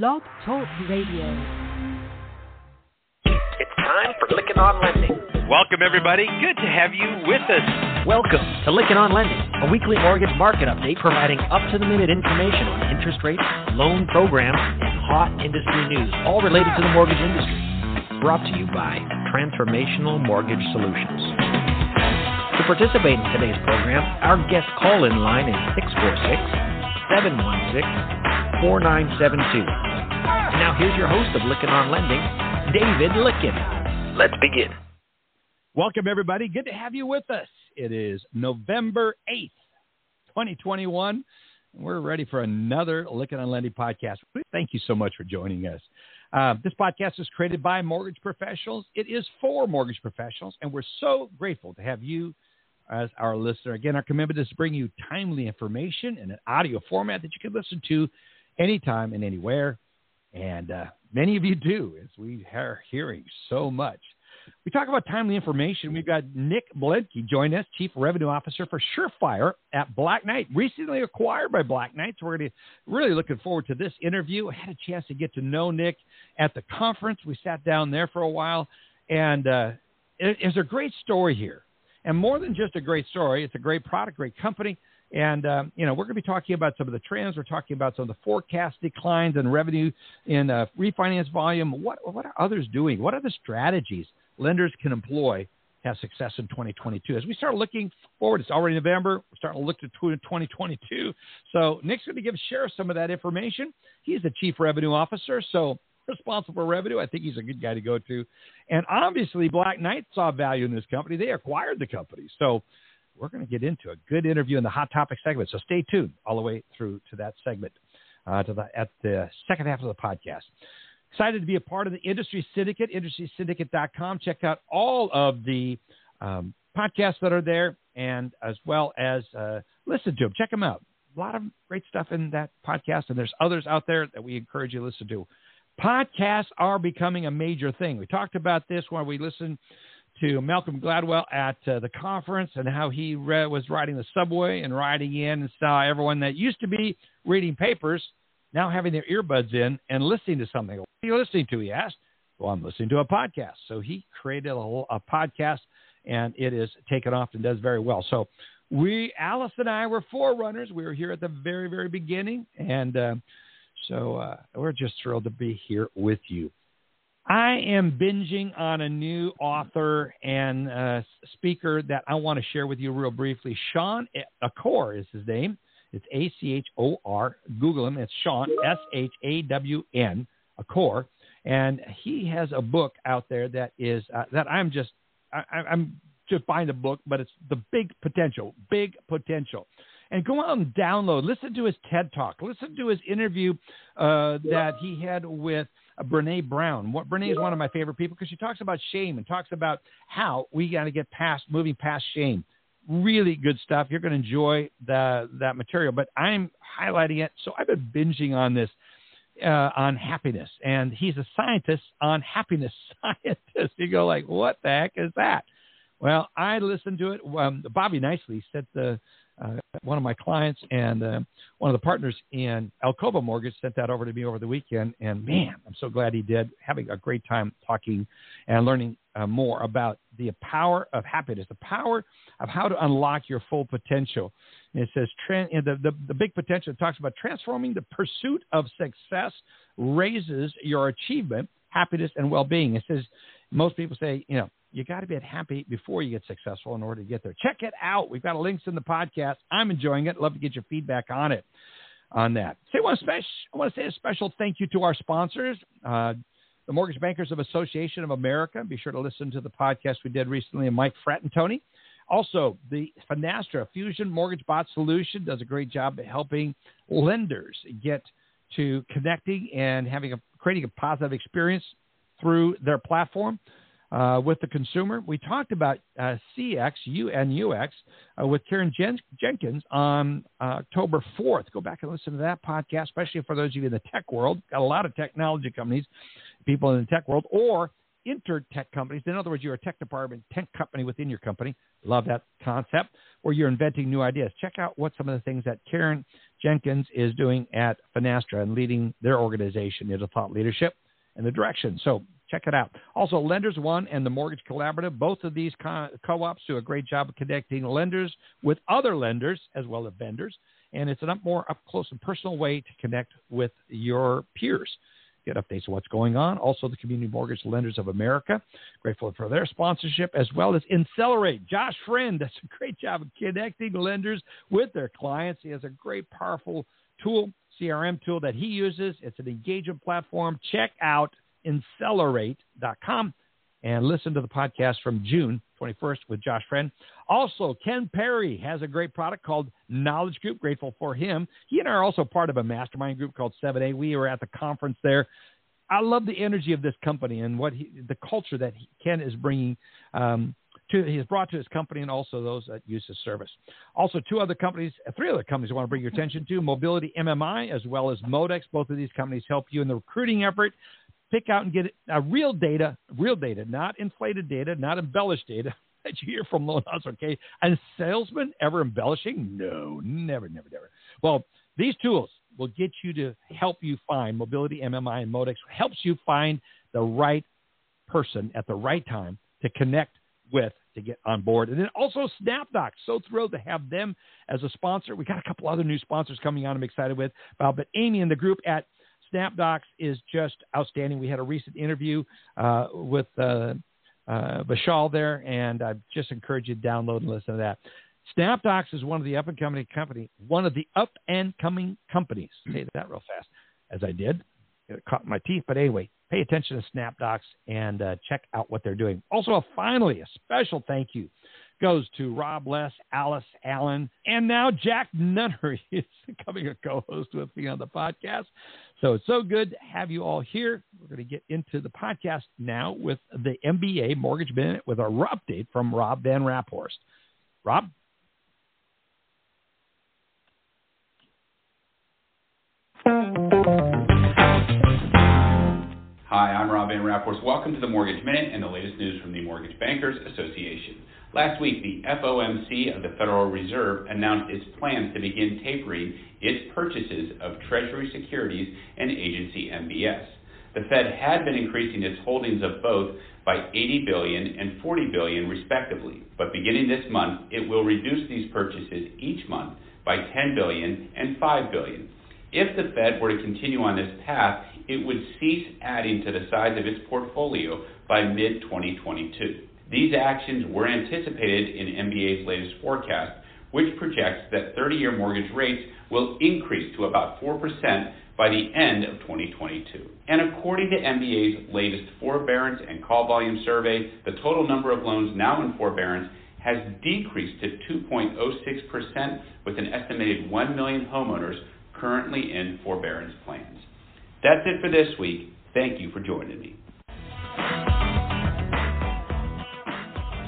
Blog Talk Radio. It's time for Lykken on Lending. Welcome, everybody. Good to have you with us. Welcome to Lykken on Lending, a weekly mortgage market update providing up to the minute information on interest rates, loan programs, and hot industry news, all related to the mortgage industry. Brought to you by Transformational Mortgage Solutions. To participate in today's program, our guest call in line is 646 716 4972. Now, here's your host of Lykken on Lending, David Lykken. Let's begin. Welcome, everybody. Good to have you with us. It is November 8th, 2021. We're ready for another Lykken on Lending podcast. Thank you so much for joining us. Uh, this podcast is created by mortgage professionals. It is for mortgage professionals, and we're so grateful to have you as our listener. Again, our commitment is to bring you timely information in an audio format that you can listen to anytime and anywhere. And uh, many of you do, as we are hearing so much. We talk about timely information. We've got Nick Belenky join us, Chief Revenue Officer for Surefire at Black Knight, recently acquired by Black Knight. So we're gonna, really looking forward to this interview. I had a chance to get to know Nick at the conference. We sat down there for a while, and uh, it, it's a great story here. And more than just a great story, it's a great product, great company. And, um, you know, we're going to be talking about some of the trends. We're talking about some of the forecast declines in revenue in uh, refinance volume. What, what are others doing? What are the strategies lenders can employ to have success in 2022? As we start looking forward, it's already November. We're starting to look to 2022. So Nick's going to give share some of that information. He's the chief revenue officer. So responsible for revenue. I think he's a good guy to go to. And obviously, Black Knight saw value in this company. They acquired the company. So we're going to get into a good interview in the hot topic segment. So stay tuned all the way through to that segment, uh, to the at the second half of the podcast. Excited to be a part of the Industry Syndicate, industrysyndicate.com. Check out all of the um, podcasts that are there, and as well as uh, listen to them. Check them out. A lot of great stuff in that podcast, and there's others out there that we encourage you to listen to. Podcasts are becoming a major thing. We talked about this when we listened to Malcolm Gladwell at uh, the conference and how he was riding the subway and riding in and saw everyone that used to be reading papers now having their earbuds in and listening to something. What are you listening to? He asked. Well, I'm listening to a podcast. So he created a, a podcast and it is taken off and does very well. So we, Alice and I, were forerunners. We were here at the very, very beginning, and uh, so uh, we're just thrilled to be here with you. I am binging on a new author and uh, speaker that I want to share with you real briefly. Shawn Achor is his name. It's A C H O R. Google him. It's Sean S H A W N Achor, and he has a book out there that is uh, that I'm just I, I'm just buying the book, but it's the big potential, big potential and go out and download. Listen to his TED Talk. Listen to his interview uh, that he had with Brene Brown. What, Brene is one of my favorite people because she talks about shame and talks about how we got to get past moving past shame. Really good stuff. You're going to enjoy the, that material. But I'm highlighting it, so I've been binging on this. Uh, on happiness, and he's a scientist on happiness scientist. You go like, what the heck is that? Well, I listened to it. Um, Bobby Nicely set the uh, one of my clients and uh, one of the partners in Alcova Mortgage sent that over to me over the weekend. And man, I'm so glad he did. Having a great time talking and learning uh, more about the power of happiness, the power of how to unlock your full potential. And it says the, the, the big potential talks about transforming the pursuit of success raises your achievement, happiness, and well being. It says most people say, you know, you got to be happy before you get successful in order to get there. Check it out. We've got links in the podcast. I'm enjoying it. Love to get your feedback on it. On that, say one special. I want to say a special thank you to our sponsors, uh, the Mortgage Bankers of Association of America. Be sure to listen to the podcast we did recently, Mike Fratt and Mike Fratantoni. Also, the Finastra Fusion Mortgage Bot Solution does a great job at helping lenders get to connecting and having a creating a positive experience through their platform uh, with the consumer. We talked about uh, CX, U and UX uh, with Karen Jen- Jenkins on uh, October 4th. Go back and listen to that podcast, especially for those of you in the tech world. Got a lot of technology companies, people in the tech world, or intertech companies. In other words, you're a tech department, tech company within your company. Love that concept. or you're inventing new ideas, check out what some of the things that Karen Jenkins is doing at Finastra and leading their organization into thought leadership and the direction. So check it out. Also, Lenders One and the Mortgage Collaborative, both of these co ops do a great job of connecting lenders with other lenders as well as vendors. And it's a more up close and personal way to connect with your peers get updates on what's going on. Also, the Community Mortgage Lenders of America, grateful for their sponsorship, as well as Insellerate. Josh Friend does a great job of connecting lenders with their clients. He has a great, powerful tool, CRM tool that he uses. It's an engagement platform. Check out Insellerate.com and listen to the podcast from June 21st with Josh Friend. Also, Ken Perry has a great product called Knowledge Group. Grateful for him. He and I are also part of a mastermind group called 7A. We were at the conference there. I love the energy of this company and what he, the culture that he, Ken is bringing um, to has brought to his company and also those that use his service. Also, two other companies, three other companies I want to bring your attention to: Mobility MMI as well as Modex. Both of these companies help you in the recruiting effort pick out and get a real data, real data, not inflated data, not embellished data that you hear from loan officers. Okay, and salesmen ever embellishing? No, never, never, never. Well, these tools will get you to help you find mobility, MMI, and Modex helps you find the right person at the right time to connect with to get on board. And then also SnapDocs. So thrilled to have them as a sponsor. We got a couple other new sponsors coming on I'm excited with. Uh, but Amy and the group at SnapDocs is just outstanding. We had a recent interview uh, with uh, uh, Vishal there, and I just encourage you to download and listen to that. SnapDocs is one of the up and coming company, one of the up and coming companies. Say that real fast, as I did. It caught my teeth, but anyway, pay attention to SnapDocs and uh, check out what they're doing. Also, finally, a special thank you goes to Rob Less, Alice Allen, and now Jack Nunnery is becoming a co-host with me on the podcast. So it's so good to have you all here. We're going to get into the podcast now with the MBA Mortgage Minute with our update from Rob Van Raaphorst. Rob? Hi, I'm Rob Van Raaphorst. Welcome to the Mortgage Minute and the latest news from the Mortgage Bankers Association. Last week, the FOMC of the Federal Reserve announced its plans to begin tapering its purchases of Treasury securities and agency MBS. The Fed had been increasing its holdings of both by 80 billion and 40 billion respectively, but beginning this month, it will reduce these purchases each month by 10 billion and 5 billion. If the Fed were to continue on this path, it would cease adding to the size of its portfolio by mid 2022. These actions were anticipated in MBA's latest forecast, which projects that 30 year mortgage rates will increase to about 4% by the end of 2022. And according to MBA's latest forbearance and call volume survey, the total number of loans now in forbearance has decreased to 2.06%, with an estimated 1 million homeowners currently in forbearance plans. That's it for this week. Thank you for joining me.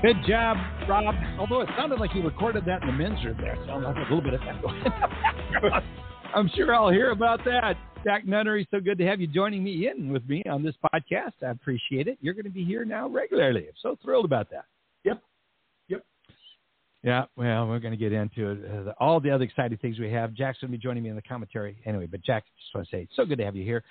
Good job, Rob. Although it sounded like you recorded that in the men's room there. Sounds like a little bit of that going in I'm sure I'll hear about that. Jack Nunnery, so good to have you joining me in with me on this podcast. I appreciate it. You're going to be here now regularly. I'm so thrilled about that. Yeah, well, we're going to get into it. Uh, all the other exciting things we have. Jack's going to be joining me in the commentary anyway. But Jack, just want to say, it's so good to have you here.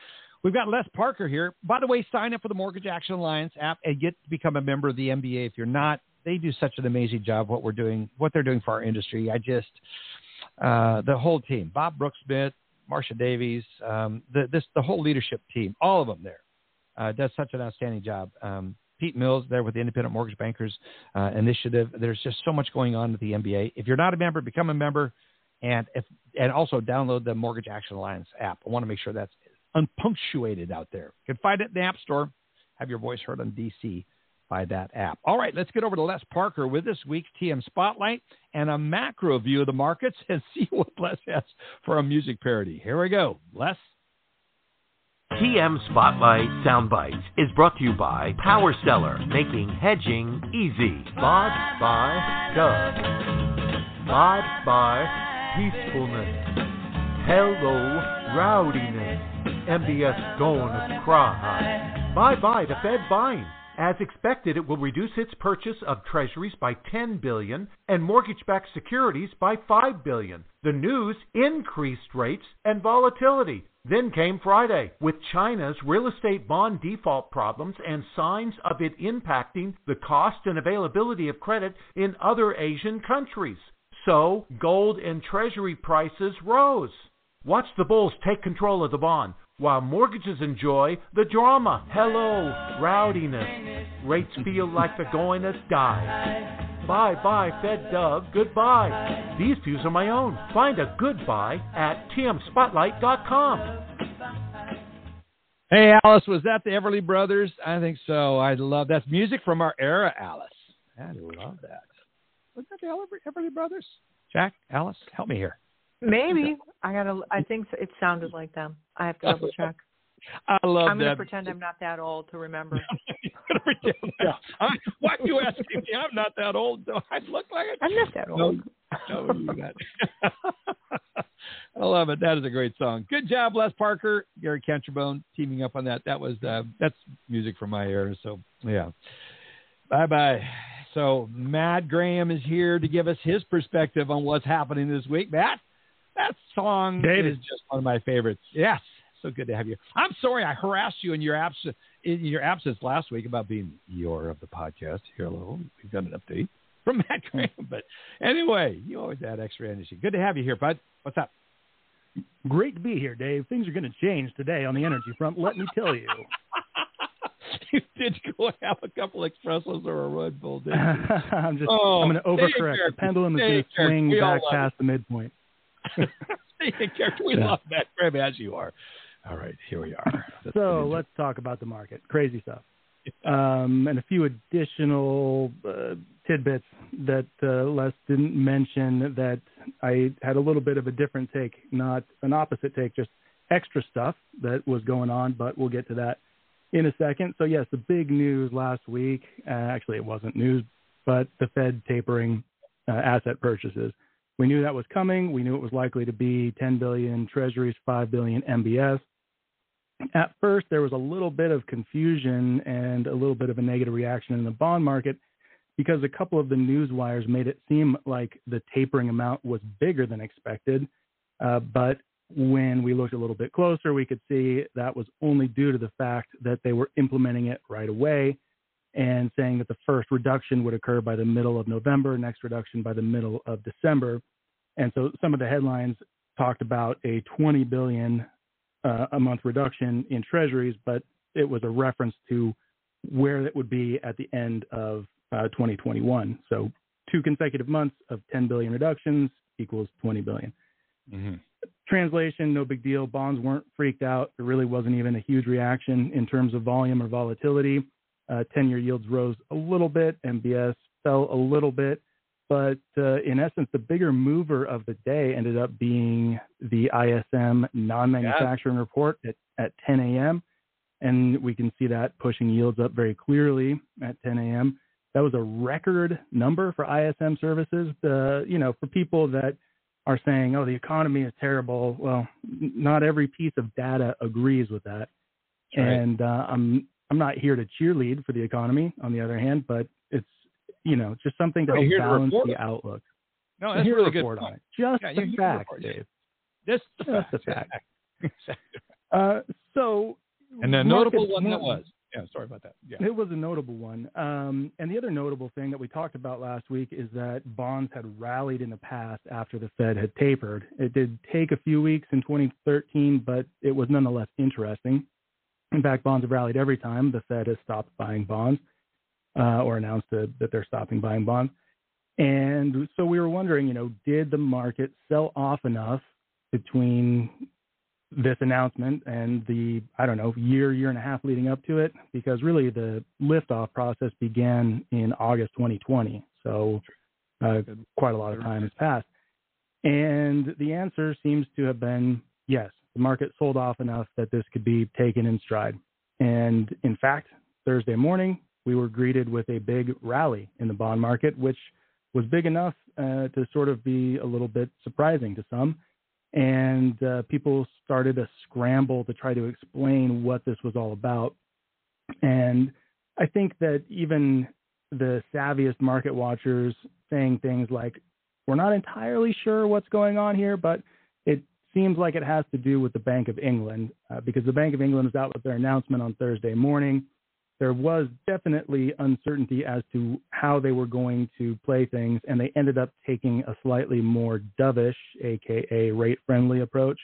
We've got Les Parker here. By the way, sign up for the Mortgage Action Alliance app and get to become a member of the MBA. If you're not, they do such an amazing job. What we're doing, what they're doing for our industry. I just uh, the whole team, Bob Broeksmit, Marcia Davies, um, the this the whole leadership team, all of them there, uh, does such an outstanding job. Um, Pete Mills there with the Independent Mortgage Bankers uh, Initiative. There's just so much going on with the MBA. If you're not a member, become a member, and if and also download the Mortgage Action Alliance app. I want to make sure that's unpunctuated out there. You can find it in the App Store. Have your voice heard on DC by that app. All right, let's get over to Les Parker with this week's TM Spotlight and a macro view of the markets and see what Les has for a music parody. Here we go. Les? TM Spotlight Soundbites is brought to you by Power Seller, making hedging easy. Bod by Doug. Bod by peacefulness. Hello, rowdiness. MBS going cry. Bye bye the Fed buying. As expected, it will reduce its purchase of treasuries by 10 billion and mortgage-backed securities by 5 billion. The news increased rates and volatility. Then came Friday, with China's real estate bond default problems and signs of it impacting the cost and availability of credit in other Asian countries. So, gold and treasury prices rose. Watch the bulls take control of the bond while mortgages enjoy the drama. Hello, rowdiness. Rates feel like they're going to die. Bye bye, Fed Dove. Goodbye. These views are my own. Find a good buy at tmspotlight.com. Hey, Alice, was that the Everly Brothers? I think so. I love that's music from our era, Alice. I love that. Was that the Everly Brothers? Jack, Alice, help me here. Maybe I gotta. I think it sounded like them. I have to double check. I love I'm gonna pretend I'm not that old to remember. I, why are you asking me? I'm not that old. Do I look like it? I'm not that old. No, no you're not. I love it. That is a great song. Good job, Les Parker, Gary Canterbone, teaming up on that. That was uh, that's music from my era. So yeah. Bye bye. So Matt Graham is here to give us his perspective on what's happening this week. Matt, that song David. is just one of my favorites. Yes, so good to have you. I'm sorry I harassed you in your absence in your absence last week about being your of the podcast. Here, hello, we've got an update from Matt hmm. Graham. But anyway, you always add extra energy. Good to have you here, bud. What's up? Great to be here, Dave. Things are going to change today on the energy front. Let me tell you. you did go have a couple expressos or a Red Bull, didn't you? I'm just. Oh, I'm going to overcorrect. The pendulum is going to swing back past the midpoint. Character. We Yeah. love Matt Graham as you are. All right, here we are. Let's So let's talk about the market. Crazy stuff. Um, and a few additional uh, tidbits that uh, Les didn't mention that I had a little bit of a different take, not an opposite take, just extra stuff that was going on, but we'll get to that in a second. So, yes, the big news last week uh, actually, it wasn't news, but the Fed tapering uh, asset purchases. We knew that was coming. We knew it was likely to be 10 billion treasuries, 5 billion MBS at first there was a little bit of confusion and a little bit of a negative reaction in the bond market because a couple of the news wires made it seem like the tapering amount was bigger than expected. Uh, but when we looked a little bit closer, we could see that was only due to the fact that they were implementing it right away and saying that the first reduction would occur by the middle of November, next reduction by the middle of December. And so some of the headlines talked about a 20 billion uh, a month reduction in treasuries, but it was a reference to where it would be at the end of uh, 2021. So two consecutive months of 10 billion reductions equals 20 billion. Mhm. Translation, no big deal. Bonds weren't freaked out. There really wasn't even a huge reaction in terms of volume or volatility. Uh, 10-year yields rose a little bit. MBS fell a little bit. But uh, in essence, the bigger mover of the day ended up being the ISM non-manufacturing report at, at 10 a.m. And we can see that pushing yields up very clearly at 10 a.m. That was a record number for ISM services. Uh, you know, for people that are saying, "Oh, the economy is terrible." Well, n- not every piece of data agrees with that. Right. And uh, I'm I'm not here to cheerlead for the economy. On the other hand, but it's you know just something to Well, help you're here to balance report the it. outlook. No, I'm that's here really to good. report on point. it. Just Yeah, the here to facts. Dave. Just the Just the facts. facts. Exactly. Uh, so And the market notable one that was. Yeah, sorry about that. Yeah. It was a notable one. Um, and the other notable thing that we talked about last week is that bonds had rallied in the past after the Fed had tapered. It did take a few weeks in 2013, but it was nonetheless interesting. In fact, bonds have rallied every time the Fed has stopped buying bonds uh, or announced that that they're stopping buying bonds. And so we were wondering, you know, did the market sell off enough between this announcement and the I don't know year year and a half leading up to it? Because really the liftoff process began in August 2020 so uh, quite a lot of time has passed. And the answer seems to have been yes the market sold off enough that this could be taken in stride and in fact Thursday morning we were greeted with a big rally in the bond market which was big enough uh, to sort of be a little bit surprising to some and uh, people started a scramble to try to explain what this was all about. And I think that even the savviest market watchers saying things like, we're not entirely sure what's going on here, but seems like it has to do with the Bank of England uh, because the Bank of England was out with their announcement on Thursday morning. There was definitely uncertainty as to how they were going to play things, and they ended up taking a slightly more dovish, aka rate friendly approach.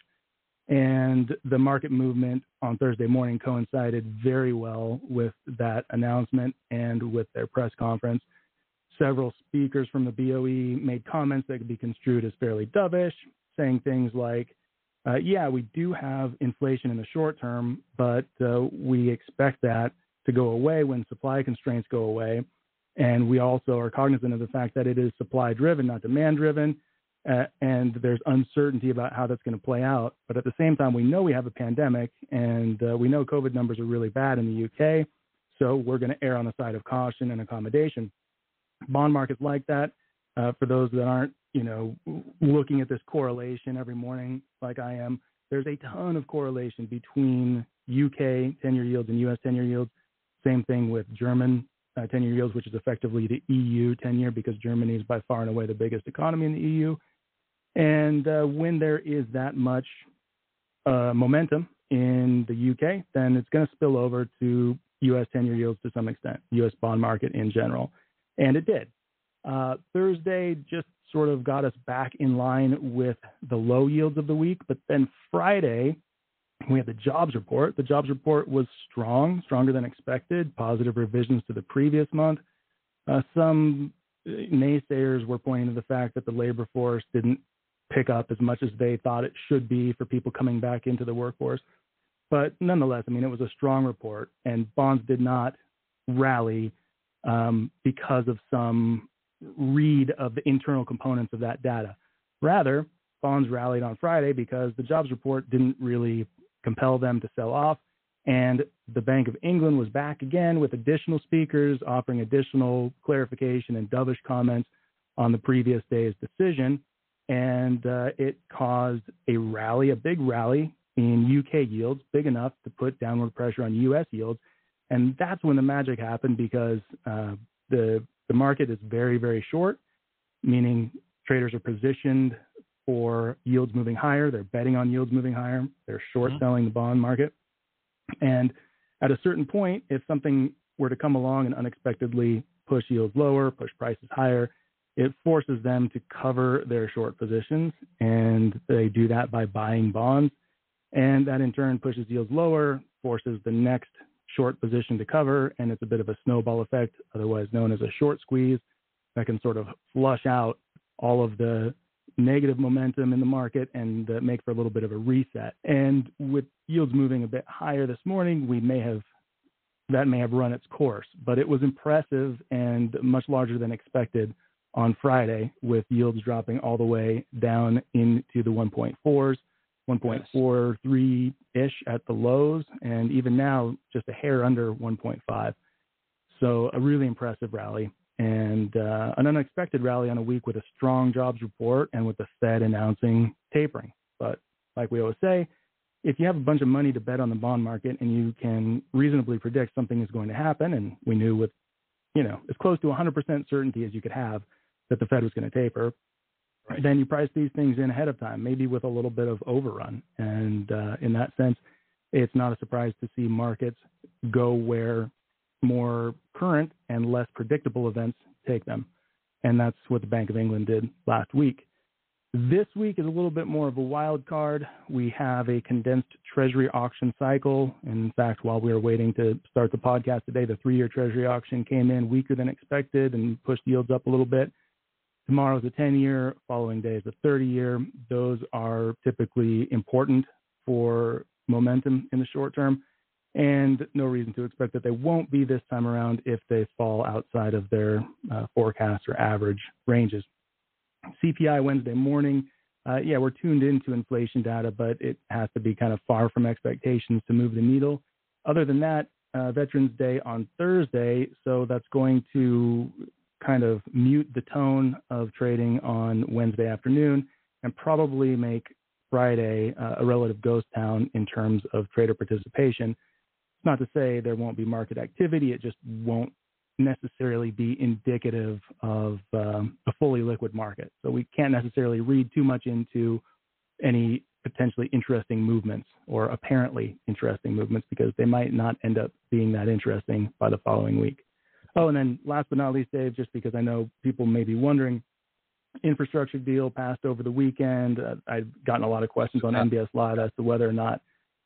And the market movement on Thursday morning coincided very well with that announcement and with their press conference. Several speakers from the BOE made comments that could be construed as fairly dovish, saying things like, uh, yeah, we do have inflation in the short term, but uh, we expect that to go away when supply constraints go away. And we also are cognizant of the fact that it is supply driven, not demand driven uh, and there's uncertainty about how that's going to play out. But at the same time, we know we have a pandemic, and uh, we know COVID numbers are really bad in the UK. So we're going to err on the side of caution and accommodation. Bond markets like that. Uh, for those that aren't, you know, looking at this correlation every morning like I am, there's a ton of correlation between UK 10-year yields and US 10-year yields. Same thing with German uh, 10-year yields, which is effectively the EU 10-year because Germany is by far and away the biggest economy in the EU. And uh, when there is that much uh, momentum in the UK, then it's going to spill over to U.S. 10-year yields to some extent, U.S. bond market in general, and it did. Uh, Thursday just sort of got us back in line with the low yields of the week, but then Friday we had the jobs report. The jobs report was strong, stronger than expected, positive revisions to the previous month. Uh, some naysayers were pointing to the fact that the labor force didn't pick up as much as they thought it should be for people coming back into the workforce. But nonetheless, I mean, it was a strong report, and bonds did not rally um, because of some read of the internal components of that data. Rather, bonds rallied on Friday because the jobs report didn't really compel them to sell off. And the Bank of England was back again with additional speakers offering additional clarification and dovish comments on the previous day's decision. And uh, it caused a rally, a big rally in UK yields, big enough to put downward pressure on US yields. And that's when the magic happened because uh, the, the market is very, very short, meaning traders are positioned for yields moving higher. They're betting on yields moving higher. They're short mm-hmm. selling the bond market. And at a certain point, if something were to come along and unexpectedly push yields lower, push prices higher, it forces them to cover their short positions. And they do that by buying bonds. And that in turn pushes yields lower, forces the next short position to cover. And it's a bit of a snowball effect, otherwise known as a short squeeze, that can sort of flush out all of the negative momentum in the market and uh, make for a little bit of a reset. And with yields moving a bit higher this morning, we may have that may have run its course, but it was impressive and much larger than expected on Friday with yields dropping all the way down into the 1.4s, 1.43 ish at the lows, and even now just a hair under 1.5. So a really impressive rally and uh, an unexpected rally on a week with a strong jobs report and with the Fed announcing tapering. But like we always say, if you have a bunch of money to bet on the bond market and you can reasonably predict something is going to happen, and we knew with, you know, as close to 100% certainty as you could have that the Fed was going to taper, right. then you price these things in ahead of time, maybe with a little bit of overrun. And uh, in that sense, it's not a surprise to see markets go where more current and less predictable events take them. And that's what the Bank of England did last week. This week is a little bit more of a wild card. We have a condensed Treasury auction cycle. In fact, while we were waiting to start the podcast today, the three year Treasury auction came in weaker than expected and pushed yields up a little bit. Tomorrow's a 10 year, following day is a 30 year. Those are typically important for momentum in the short term and no reason to expect that they won't be this time around if they fall outside of their uh, forecast or average ranges. CPI Wednesday morning, uh, yeah, we're tuned into inflation data, but it has to be kind of far from expectations to move the needle. Other than that, uh, Veterans Day on Thursday, so that's going to kind of mute the tone of trading on Wednesday afternoon and probably make Friday uh, a relative ghost town in terms of trader participation It's not to say there won't be market activity. It just won't necessarily be indicative of um, a fully liquid market. So we can't necessarily read too much into any potentially interesting movements or apparently interesting movements because they might not end up being that interesting by the following week. Oh, and then last but not least, Dave, just because I know people may be wondering, infrastructure deal passed over the weekend. Uh, I've gotten a lot of questions on MBS Live as to whether or not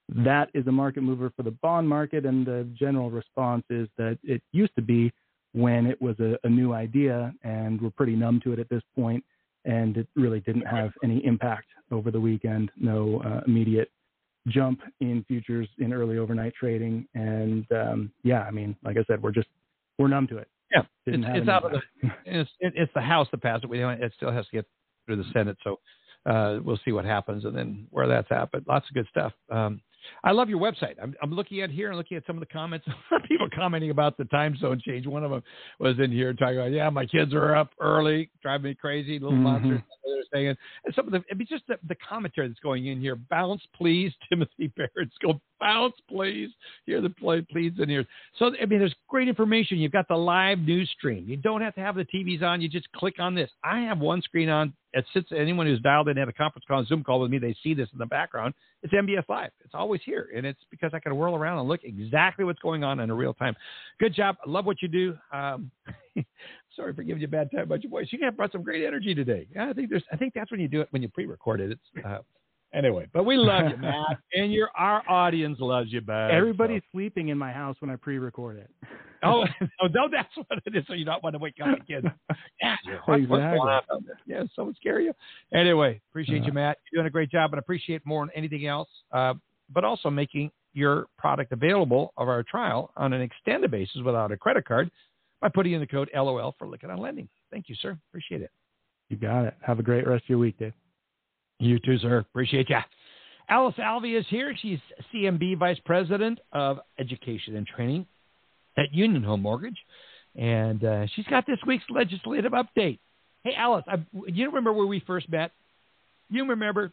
that is a market mover for the bond market, and the general response is that it used to be when it was a, a new idea, and we're pretty numb to it at this point, and it really didn't have any impact over the weekend. No uh, immediate jump in futures in early overnight trading, and um, yeah, I mean, like I said, we're just we're numb to it. Yeah, Didn't it's, it's out of the it's it, it's the House that passed it. We don't, it still has to get through the Senate, so uh, we'll see what happens and then where that's at. But lots of good stuff. Um, I love your website. I'm, I'm looking at here and looking at some of the comments. People commenting about the time zone change. One of them was in here talking about, yeah, my kids are up early, driving me crazy, little Mhm. monsters. They're saying, and some of the, it'd be just the, the commentary that's going in here. Bounce, please, Timothy Barrett's go bounce, please. Hear the play, please, in here. So I mean, there's great information. You've got the live news stream. You don't have to have the TVs on. You just click on this. I have one screen on. It sits. Anyone who's dialed in at a conference call, Zoom call with me, they see this in the background. It's MBS Live. It's always here, and it's because I can whirl around and look exactly what's going on in a real time. Good job. I love what you do. Um, sorry for giving you a bad time about your voice. You have brought some great energy today. Yeah, I think there's. I think that's when you do it when you pre-record it. It's. Uh, Anyway, but we love you, Matt, and your our audience loves you, bud. Everybody's sleeping in my house when I pre-record it. Oh, oh, no, that's what it is. So you don't want to wake up again. Yeah, what- what's going Exactly. on down there? Yeah, someone scare you. Anyway, appreciate you, Matt. You're doing a great job, and appreciate more than anything else. Uh, but also making your product available of our trial on an extended basis without a credit card by putting in the code LOL for Lykken on Lending. Thank you, sir. Appreciate it. You got it. Have a great rest of your week, Dave. You too, sir. Appreciate ya. Alice Alvey is here. She's CMB Vice President of Education and Training at Union Home Mortgage, and uh, she's got this week's legislative update. Hey, Alice, I, you remember where we first met? You remember?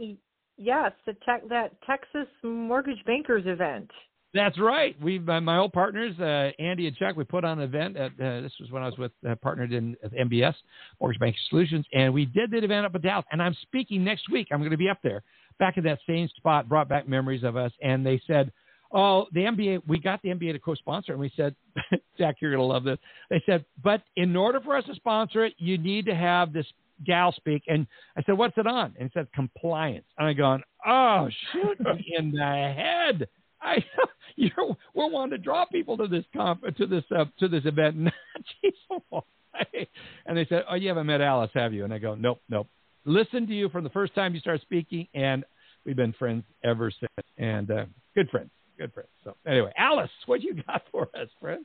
Y- yes, the tech, that Texas Mortgage Bankers event. That's right. We, my, my old partners, uh, Andy and Chuck, we put on an event. At, uh, this was when I was with uh, partnered in at MBS Mortgage Banking Solutions, and we did the event up in Dallas. And I'm speaking next week. I'm going to be up there, back in that same spot. Brought back memories of us, and they said, "Oh, the MBA. We got the MBA to co-sponsor." And we said, "Jack, you're going to love this." They said, "But in order for us to sponsor it, you need to have this." Gal speak, and I said, "What's it on?" And he said compliance. And I gone, "Oh, shoot me in the head!" I you're we're wanting to draw people to this conf to this uh, to this event. And they said, "Oh, you haven't met Alice, have you?" And I go, "Nope, nope." Listen to you from the first time you start speaking, and we've been friends ever since. And uh, good friends, good friends. So anyway, Alice, what you got for us, friend?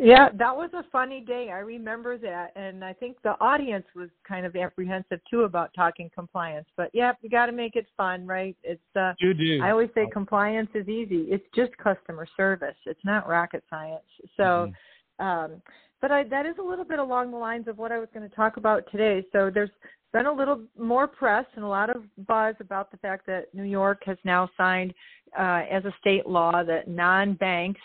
Yeah, that was a funny day. I remember that, and I think the audience was kind of apprehensive too about talking compliance. But yeah, you got to make it fun, right? It's uh, You do. I always say compliance is easy. It's just customer service. It's not rocket science. So, um, but I, that is a little bit along the lines of what I was going to talk about today. So there's been a little more press and a lot of buzz about the fact that New York has now signed uh, as a state law that non-banks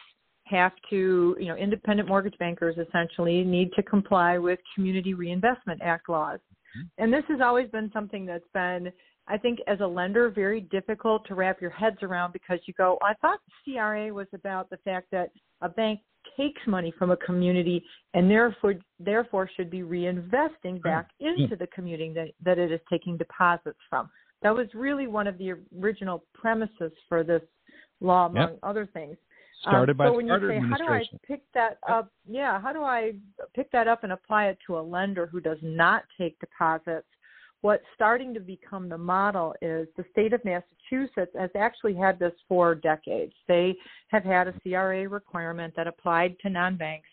have to, you know, independent mortgage bankers essentially need to comply with Community Reinvestment Act laws. Mm-hmm. And this has always been something that's been, I think, as a lender, very difficult to wrap your heads around because you go, I thought CRA was about the fact that a bank takes money from a community and therefore therefore should be reinvesting mm-hmm. back into the community that, that it is taking deposits from. That was really one of the original premises for this law, among Yep. other things. Started um, by so when you say, how do I pick that up? Yeah, how do I pick that up and apply it to a lender who does not take deposits? What's starting to become the model is the state of Massachusetts has actually had this for decades. They have had a CRA requirement that applied to non-banks.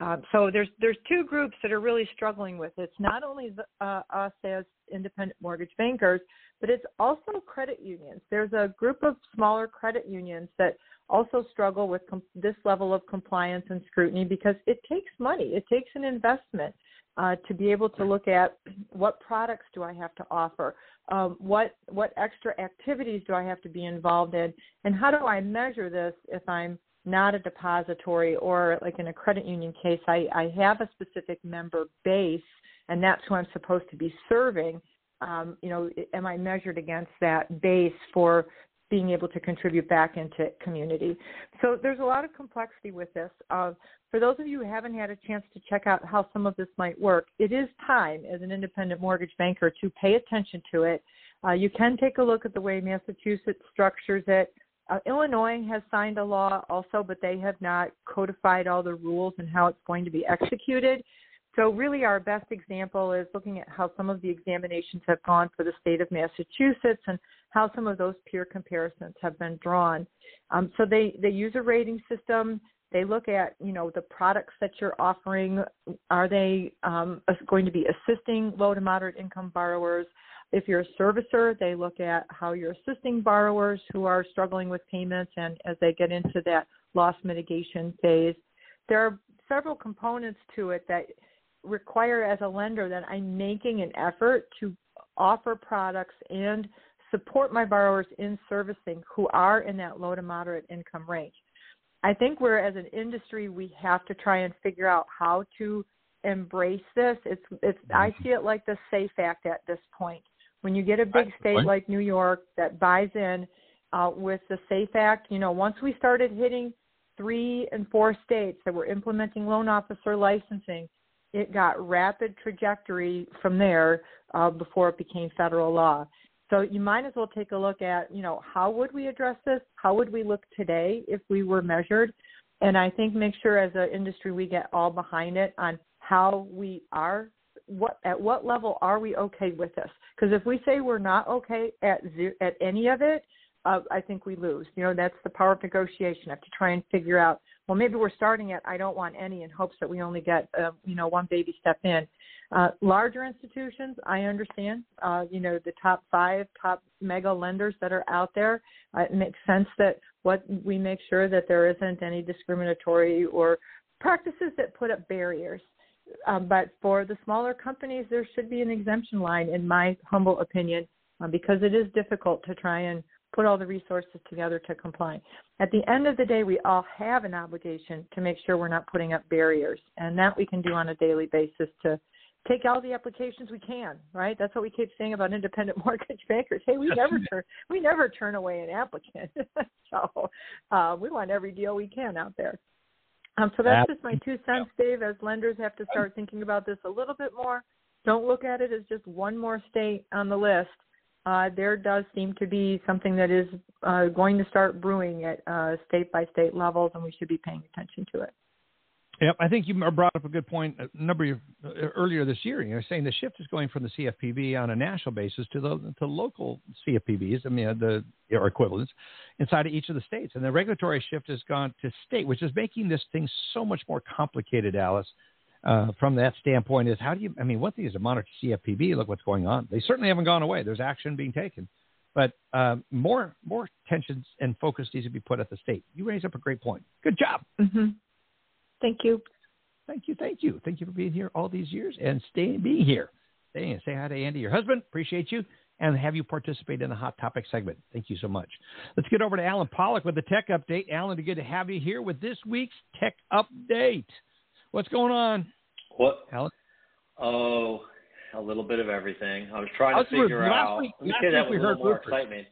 Um, so there's there's two groups that are really struggling with it. It's not only the, uh, us as independent mortgage bankers, but it's also credit unions. There's a group of smaller credit unions that also struggle with com- this level of compliance and scrutiny because it takes money. It takes an investment uh, to be able to look at what products do I have to offer, um, what what extra activities do I have to be involved in, and how do I measure this if I'm not a depository or like in a credit union case, I, I have a specific member base and that's who I'm supposed to be serving. Um, you know, am I measured against that base for being able to contribute back into community? So there's a lot of complexity with this. Uh, for those of you who haven't had a chance to check out how some of this might work, it is time as an independent mortgage banker to pay attention to it. Uh, you can take a look at the way Massachusetts structures it. Uh, Illinois has signed a law also, but they have not codified all the rules and how it's going to be executed. So, really, our best example is looking at how some of the examinations have gone for the state of Massachusetts and how some of those peer comparisons have been drawn. Um, so, they, they use a rating system. They look at, you know, the products that you're offering. Are they um, going to be assisting low to moderate income borrowers? If you're a servicer, they look at how you're assisting borrowers who are struggling with payments and as they get into that loss mitigation phase. There are several components to it that require as a lender that I'm making an effort to offer products and support my borrowers in servicing who are in that low to moderate income range. I think we're as an industry we have to try and figure out how to embrace this. It's it's I mm-hmm. see it like the SAFE Act at this point. When you get a big state like New York that buys in uh, with the SAFE Act, you know, once we started hitting three and four states that were implementing loan officer licensing, it got rapid trajectory from there uh, before it became federal law. So you might as well take a look at, you know, how would we address this? How would we look today if we were measured? And I think make sure as an industry we get all behind it on how we are what at what level are we okay with this? Because if we say we're not okay at zero, at any of it, uh, I think we lose. You know, that's the power of negotiation. I have to try and figure out. Well, maybe we're starting at I don't want any in hopes that we only get uh, you know one baby step in. Uh, larger institutions, I understand. Uh, you know, the top five, top mega lenders that are out there. Uh, it makes sense that what we make sure that there isn't any discriminatory or practices that put up barriers. Um, but for the smaller companies, there should be an exemption line, in my humble opinion, uh, because it is difficult to try and put all the resources together to comply. At the end of the day, we all have an obligation to make sure we're not putting up barriers, and that we can do on a daily basis to take all the applications we can. Right? That's what we keep saying about independent mortgage bankers. Hey, we never turn we never turn away an applicant. so uh, we want every deal we can out there. Um, so that's just my two cents, Dave. As lenders have to start thinking about this a little bit more. Don't look at it as just one more state on the list uh, there does seem to be something that is uh, going to start brewing at uh, state by state levels, and we should be paying attention to it. Yep, I think you brought up a good point. A number of, uh, earlier this year, you know, saying the shift is going from the CFPB on a national basis to the to local CFPBs. I mean, uh, the or equivalents inside of each of the states, and the regulatory shift has gone to state, which is making this thing so much more complicated, Alice uh, from that standpoint is how do you? I mean, one thing is to monitor CFPB. Look what's going on. They certainly haven't gone away. There's action being taken, but uh, more more attention and focus needs to be put at the state. You raise up a great point. Good job. Mm-hmm. Thank you. Thank you. Thank you. Thank you for being here all these years and staying being here. Stay say hi to Andy, your husband. Appreciate you. And have you participate in the hot topic segment. Thank you so much. Let's get over to Alan Pollock with the tech update. Alan, good to have you here with this week's tech update. What's going on? What? Alan? Oh, a little bit of everything. I was trying to figure out. Week, we said that we heard more roofers. excitement.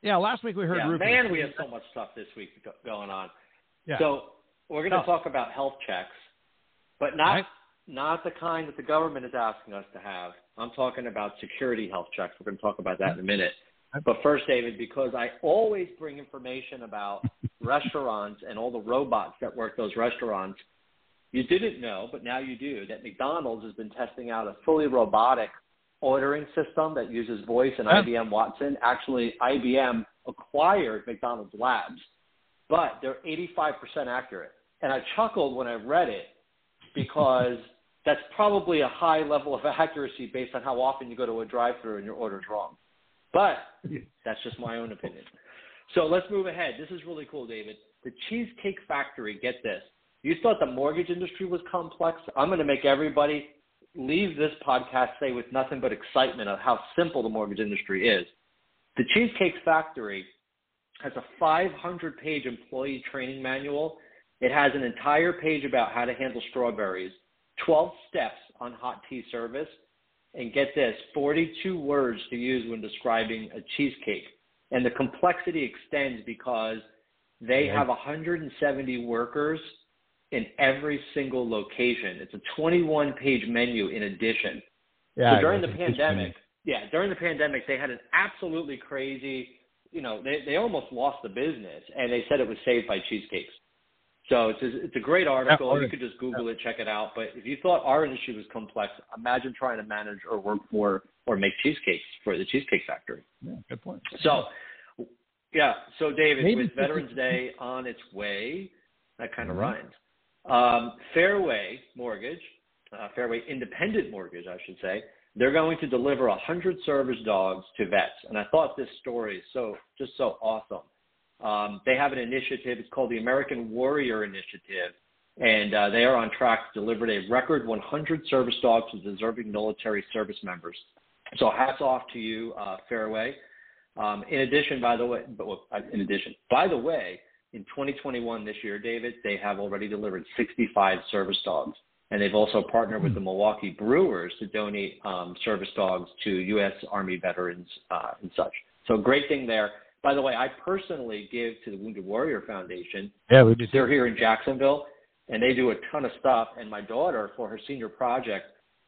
Yeah, last week we heard yeah, roofers. Man, we have so much stuff this week going on. Yeah. So we're going to talk about health checks, but not right. not the kind that the government is asking us to have. I'm talking about security health checks. We're going to talk about that in a minute. But first, David, because I always bring information about restaurants and all the robots that work those restaurants, you didn't know, but now you do, that McDonald's has been testing out a fully robotic ordering system that uses voice and IBM Watson. Actually, IBM acquired McDonald's Labs, but they're 85% accurate. And I chuckled when I read it because that's probably a high level of accuracy based on how often you go to a drive-through and your order's wrong. But that's just my own opinion. So let's move ahead. This is really cool, David. The Cheesecake Factory, get this. You thought the mortgage industry was complex? I'm going to make everybody leave this podcast say with nothing but excitement of how simple the mortgage industry is. The Cheesecake Factory has a 500 page employee training manual. It has an entire page about how to handle strawberries, 12 steps on hot tea service, and get this 42 words to use when describing a cheesecake. And the complexity extends because they have 170 workers in every single location. It's a 21 page menu in addition. Yeah, so during the pandemic, yeah, during the pandemic, they had an absolutely crazy, you know, they, they almost lost the business and they said it was saved by cheesecakes. So it's a, it's a great article. You could just Google it, check it out. But if you thought our industry was complex, imagine trying to manage or work for or make cheesecakes for the Cheesecake Factory. Yeah, good point. So, yeah. So, David, Maybe with Veterans Day on its way, that kind of Mhm. rhymes. Um, Fairway Mortgage, uh, Fairway Independent Mortgage, I should say, they're going to deliver 100 service dogs to vets. And I thought this story is so just so awesome. Um, they have an initiative. It's called the American Warrior Initiative, and uh, they are on track to deliver a record 100 service dogs to deserving military service members. So hats off to you, uh, Fairway. Um, in addition, by the way, in addition, by the way, in 2021 this year, David, they have already delivered 65 service dogs, and they've also partnered with the Milwaukee Brewers to donate um, service dogs to U.S. Army veterans uh, and such. So great thing there. By the way, I personally give to the Wounded Warrior Foundation. Yeah, we do. They're here in Jacksonville, and they do a ton of stuff. And my daughter, for her senior project,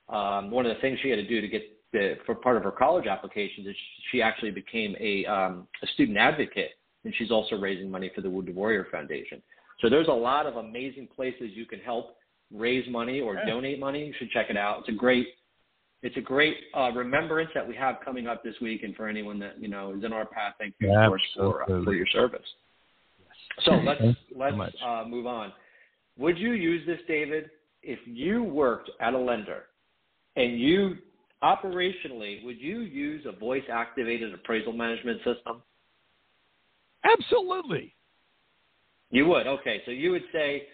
um, one of the things she had to do to get the, for part of her college applications is she actually became a, um, a student advocate, and she's also raising money for the Wounded Warrior Foundation. So there's a lot of amazing places you can help raise money or Yeah. donate money. You should check it out. It's a great it's a great uh, remembrance that we have coming up this week, and for anyone that you know is in our path, thank you, of course, for uh, for your service. So let's so let's much. uh, move on. Would you use this, David, if you worked at a lender and you operationally would you use a voice activated appraisal management system? Absolutely. You would. Okay, so you would say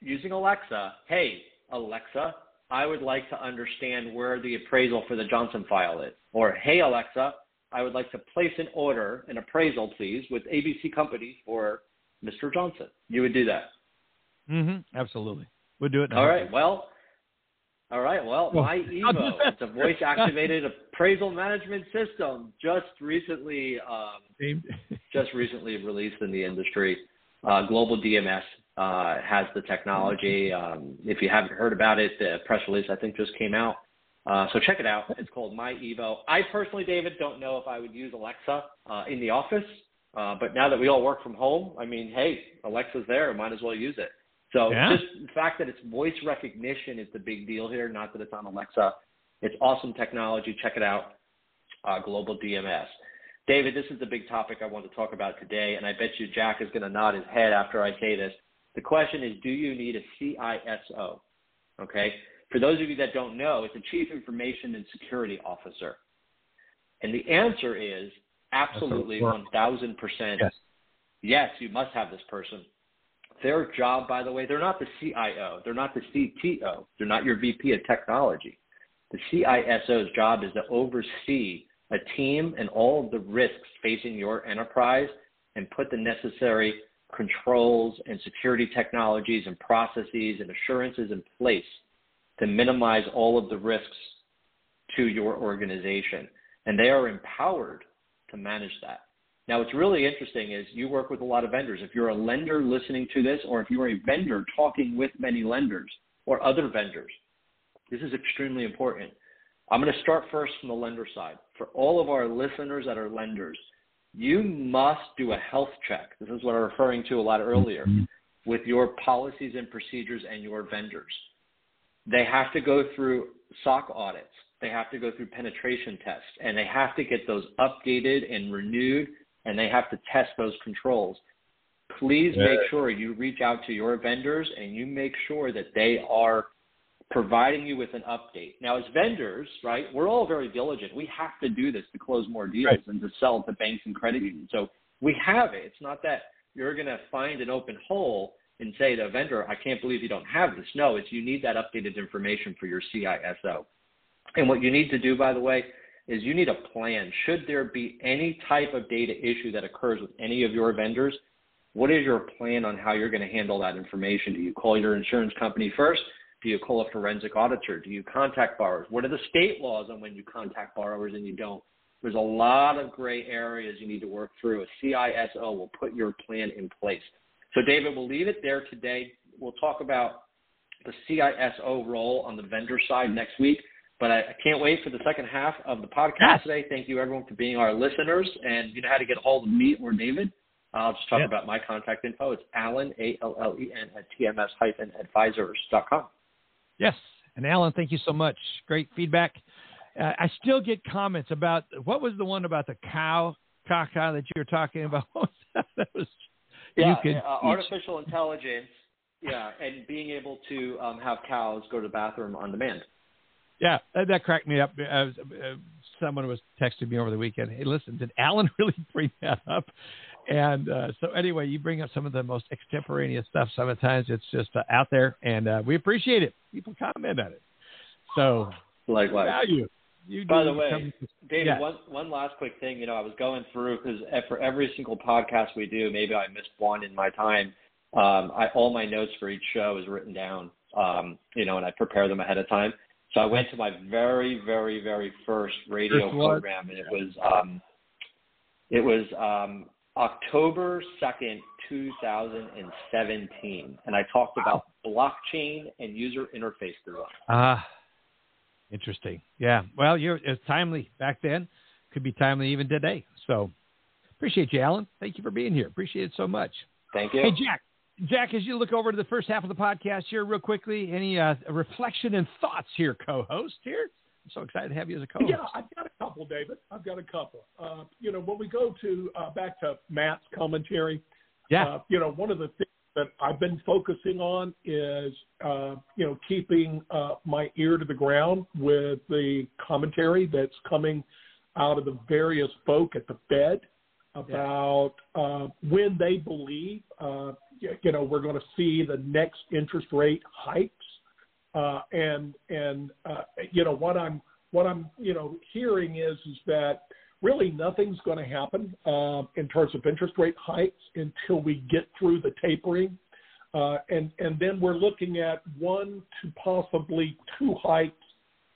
using Alexa, "Hey, Alexa, I would like to understand where the appraisal for the Johnson file is." Or, "Hey, Alexa, I would like to place an order, an appraisal, please, with ABC Company for Mr. Johnson." You would do that. Mm-hmm. Absolutely. We'll do it. a All right. Well, all right. Well, my Evo, that. it's a voice-activated appraisal management system, just recently, um, just recently released in the industry. Uh, Global DMS uh, has the technology. Um, if you haven't heard about it, the press release I think just came out. Uh, so check it out. It's called My Evo. I personally, David, don't know if I would use Alexa uh, in the office, uh, but now that we all work from home, I mean, hey, Alexa's there. Might as well use it. So Yeah. just the fact that it's voice recognition is the big deal here, not that it's on Alexa. It's awesome technology. Check it out. Uh, Global DMS. David, this is the big topic I want to talk about today, and I bet you Jack is going to nod his head after I say this. The question is, do you need a CISO? Okay. For those of you that don't know, it's a Chief Information and Security Officer. And the answer is absolutely 1000%. Yes. Yes, you must have this person. Their job, by the way, they're not the CIO, they're not the CTO, they're not your VP of technology. The CISO's job is to oversee a team and all of the risks facing your enterprise and put the necessary controls and security technologies and processes and assurances in place to minimize all of the risks to your organization. And they are empowered to manage that. Now, what's really interesting is you work with a lot of vendors. If you're a lender listening to this, or if you're a vendor talking with many lenders or other vendors, this is extremely important. I'm going to start first from the lender side. For all of our listeners that are lenders, you must do a health check. This is what I'm referring to a lot earlier mm-hmm. with your policies and procedures and your vendors. They have to go through SOC audits. They have to go through penetration tests and they have to get those updated and renewed and they have to test those controls. Please Yeah. make sure you reach out to your vendors and you make sure that they are providing you with an update. Now, as vendors, right, we're all very diligent. We have to do this to close more deals Right. and to sell to banks and credit unions. So we have it. It's not that you're going to find an open hole and say to a vendor, I can't believe you don't have this. No, it's you need that updated information for your CISO. And what you need to do, by the way, is you need a plan. Should there be any type of data issue that occurs with any of your vendors, what is your plan on how you're going to handle that information? Do you call your insurance company first? Do you call a forensic auditor? Do you contact borrowers? What are the state laws on when you contact borrowers and you don't? There's a lot of gray areas you need to work through. A CISO will put your plan in place. So, David, we'll leave it there today. We'll talk about the CISO role on the vendor side next week. But I, I can't wait for the second half of the podcast yes. today. Thank you, everyone, for being our listeners. And you know how to get a hold of me or David. I'll just talk Yeah. about my contact info. It's Allen, A L L E N, at tms-advisors.com. Yes. And Alan, thank you so much. Great feedback. Uh, I still get comments about what was the one about the cow caca that you were talking about? That? was Yeah, uh, artificial intelligence. Yeah, and being able to um, have cows go to the bathroom on demand. Yeah, that, that cracked me up. Uh, uh, someone was texting me over the weekend. Hey, listen, did Alan really bring that up? And uh, so, anyway, you bring up some of the most extemporaneous stuff. Sometimes it's just uh, out there, and uh, we appreciate it. People comment on it. So, Likewise. value. You By the way, come- David, Yeah. one one last quick thing. You know, I was going through because for every single podcast we do, maybe I missed one in my time. Um, I all my notes for each show is written down. Um, you know, and I prepare them ahead of time. So I went to my very, very, very first radio First program, and it was um, it was um, October second, two thousand and seventeen, and I talked about blockchain and user interface design. Ah, interesting. Yeah. Well, you're it's timely back then. Could be timely even today. So, appreciate you, Alan. Thank you for being here. Appreciate it so much. Thank you. Hey, Jack. Jack, as you look over to the first half of the podcast here, real quickly, any uh, reflection and thoughts here, co-host here? I'm so excited to have you as a co-host. Yeah, I've got a couple, David. I've got a couple. Uh, you know, when we go to uh, back to Matt's commentary, Yeah. uh, you know, one of the things that I've been focusing on is, uh, you know, keeping uh, my ear to the ground with the commentary that's coming out of the various folk at the Fed about uh, when they believe, uh, you know, we're going to see the next interest rate hikes. Uh, and and uh, you know what I'm what I'm you know hearing is is that really nothing's going to happen uh, in terms of interest rate hikes until we get through the tapering, uh, and and then we're looking at one to possibly two hikes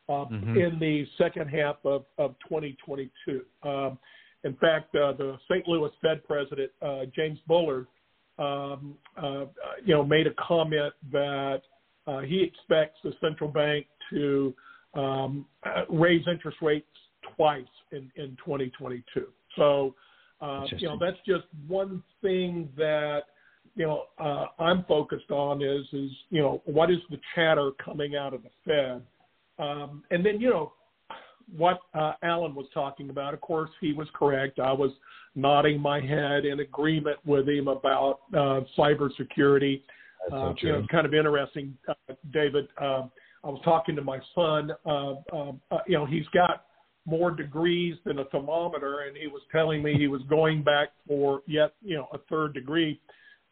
uh, Mhm. in the second half of of 2022. Um, in fact, uh, the St. Louis Fed president uh, James Bullard, um, uh, you know, made a comment that uh, he expects the central bank to um, uh, raise interest rates twice in, in 2022. So, uh, you know, that's just one thing that you know uh, I'm focused on is is you know what is the chatter coming out of the Fed, um, and then you know what uh, Alan was talking about. Of course, he was correct. I was nodding my head in agreement with him about uh, cybersecurity. Uh, you know, kind of interesting, uh, David. Um, I was talking to my son. Uh, um, uh, you know, he's got more degrees than a thermometer, and he was telling me he was going back for yet, you know, a third degree.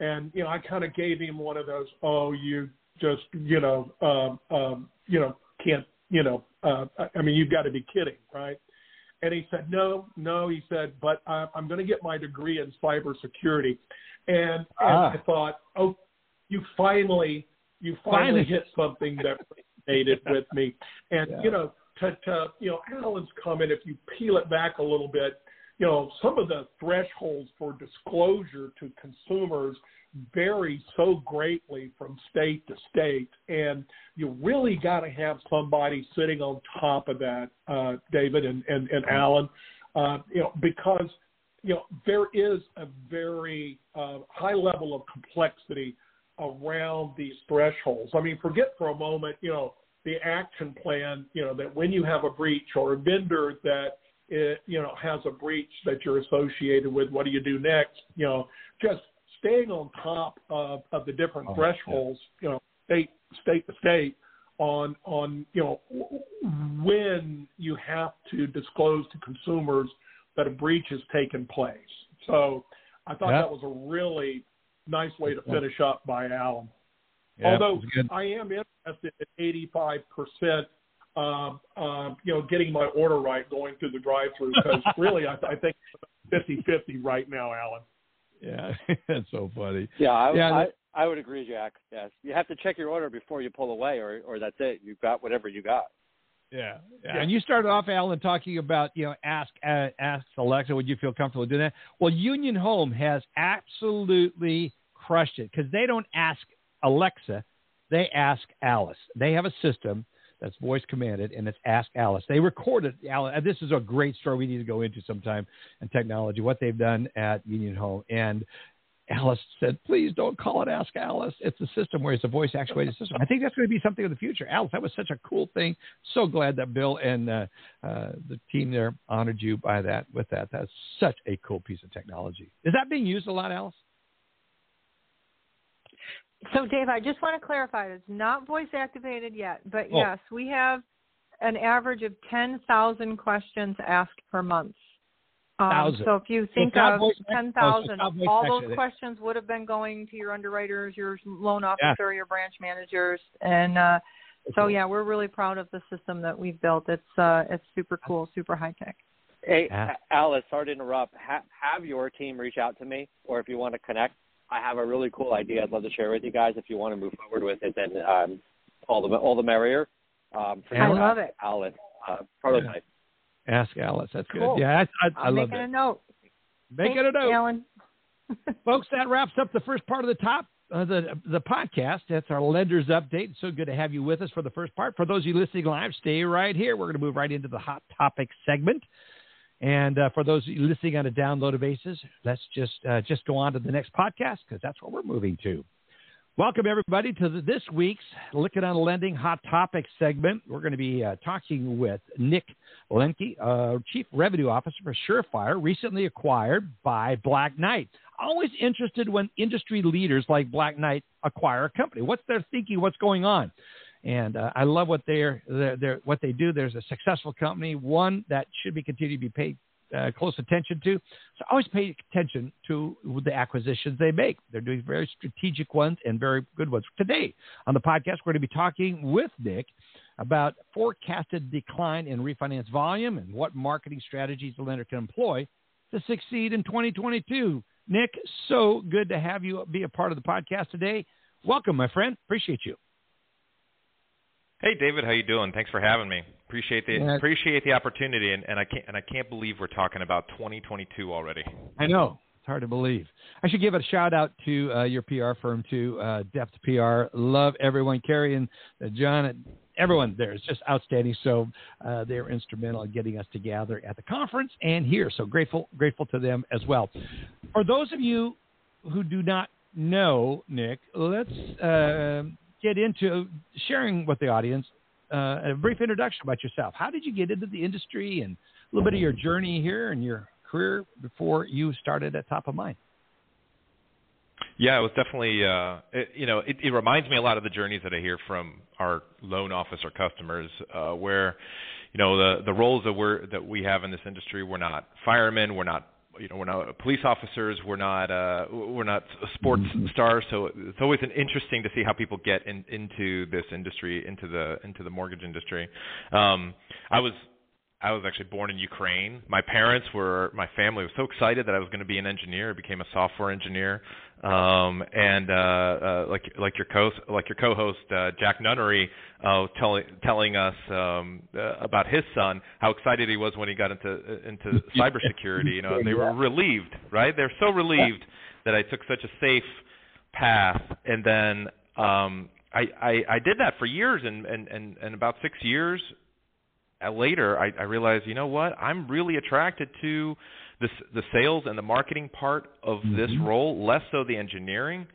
And you know, I kind of gave him one of those, oh, you just, you know, um, um, you know, can't, you know, uh, I- mean, you've got to be kidding, right? And he said, no, no. He said, but I, I'm going to get my degree in cybersecurity. And, and Ah. I thought, oh, you finally, you finally Finally. hit something that resonated with me. And Yeah. you know, to, to you know, Alan's comment, if you peel it back a little bit, you know, some of the thresholds for disclosure to consumers vary so greatly from state to state, and you really got to have somebody sitting on top of that, uh, David and and, and Alan, uh, you know, because you know there is a very uh, high level of complexity around these thresholds. I mean, forget for a moment, you know, the action plan, you know, that when you have a breach or a vendor that it, you know has a breach that you're associated with, what do you do next? You know, just staying on top of, of the different Oh, thresholds, you know, state state to state on on you know when you have to disclose to consumers that a breach has taken place. So I thought Yeah. that was a really nice way to finish up by Alan. Yeah, Although. I am interested in 85% uh, uh, you know, getting my order right going through the drive-through because really, I, I think 50-50 right now, Alan. Yeah, that's so funny. Yeah, I, Yeah, I, I would agree, Jack. Yes, you have to check your order before you pull away, or or that's it. You've got whatever you got. Yeah. yeah. And you started off, Alan, talking about you know ask uh, ask Alexa, would you feel comfortable doing that? Well, Union Home has absolutely crushed it because they don't ask Alexa, they ask Alice. They have a system that's voice commanded, and it's Ask Alice. They recorded Alice. This is a great story we need to go into sometime in technology. What they've done at Union Home, and Alice said, "Please don't call it Ask Alice. It's a system where it's a voice actuated system." I think that's going to be something in the future. Alice, that was such a cool thing. So glad that Bill and uh, uh, the team there honored you by that with that. That's such a cool piece of technology. Is that being used a lot, Alice? So, Dave, I just want to clarify it's not voice activated yet, but Oh. yes, we have an average of 10,000 questions asked per month. Um, so if you think of voice- oh, 10,000, it's not voice all those activated. questions would have been going to your underwriters, your loan officer, your branch managers, and uh, so yeah, we're really proud of the system that we've built. It's uh, it's super cool, super high tech. Hey, Yeah. Alice, sorry to interrupt. Ha- have your team reach out to me, or if you want to connect, I have a really cool idea. I'd love to share with you guys. If you want to move forward with it, then um, all the all the merrier. Um, for I your love it. Alice uh, prototype. Ask Alice. That's Cool. good. Yeah, I, I, I I'm love making it. a note. Make it a note. Alan. Folks, that wraps up the first part of the top uh, the the podcast. That's our lenders update. So good to have you with us for the first part. For those of you listening live, stay right here. We're going to move right into the hot topic segment. And uh, for those listening on a downloaded basis, let's just uh, just go on to the next podcast because that's what we're moving to. Welcome everybody to the, this week's Lykken on Lending Hot Topic segment. We're going to be uh, talking with Nick Belenky, uh, Chief Revenue Officer for Surefire, recently acquired by Black Knight. Always interested when industry leaders like Black Knight acquire a company. What's their thinking? What's going on? And uh, I love what they're, they're, they're what they do. There's a successful company, one that should be continued to be paid uh, close attention to. So always pay attention to the acquisitions they make. They're doing very strategic ones and very good ones. Today on the podcast, we're going to be talking with Nick about forecasted decline in refinance volume and what marketing strategies the lender can employ to succeed in 2022. Nick, so good to have you be a part of the podcast today. Welcome, my friend. Appreciate you. Hey David, how you doing? Thanks for having me. Appreciate the Yeah. appreciate the opportunity, and, and I can't and I can't believe we're talking about 2022 already. I know. It's hard to believe. I should give a shout out to uh, your PR firm too, uh, Depth PR. Love everyone, Carrie and uh, John, and everyone there is just outstanding. So uh, they're instrumental in getting us together at the conference and here. So grateful, grateful to them as well. For those of you who do not know Nick, let's uh, get into sharing with the audience uh, a brief introduction about yourself. How did you get into the industry and a little bit of your journey here and your career before you started at Top of Mind? Yeah, it was definitely uh, it, you know it, it reminds me a lot of the journeys that I hear from our loan officer customers, uh, where you know the the roles that we're that we have in this industry, we're not firemen, we're not you know we're not police officers, we're not uh, we're not sports stars. So it's always an interesting to see how people get in, into this industry, into the into the mortgage industry. Um, I was I was actually born in Ukraine. My parents were, my family was so excited that I was going to be an engineer. I became a software engineer. Um, and uh, uh, like like your co like your co-host uh, Jack Nunnery uh, telling telling us um, uh, about his son, how excited he was when he got into into cybersecurity. You know, they were relieved, right? They're so relieved that I took such a safe path, and then um, I, I I did that for years, and and and, and about six years uh, later, I, I realized, you know what? I'm really attracted to the the sales and the marketing part of this role, less so the engineering.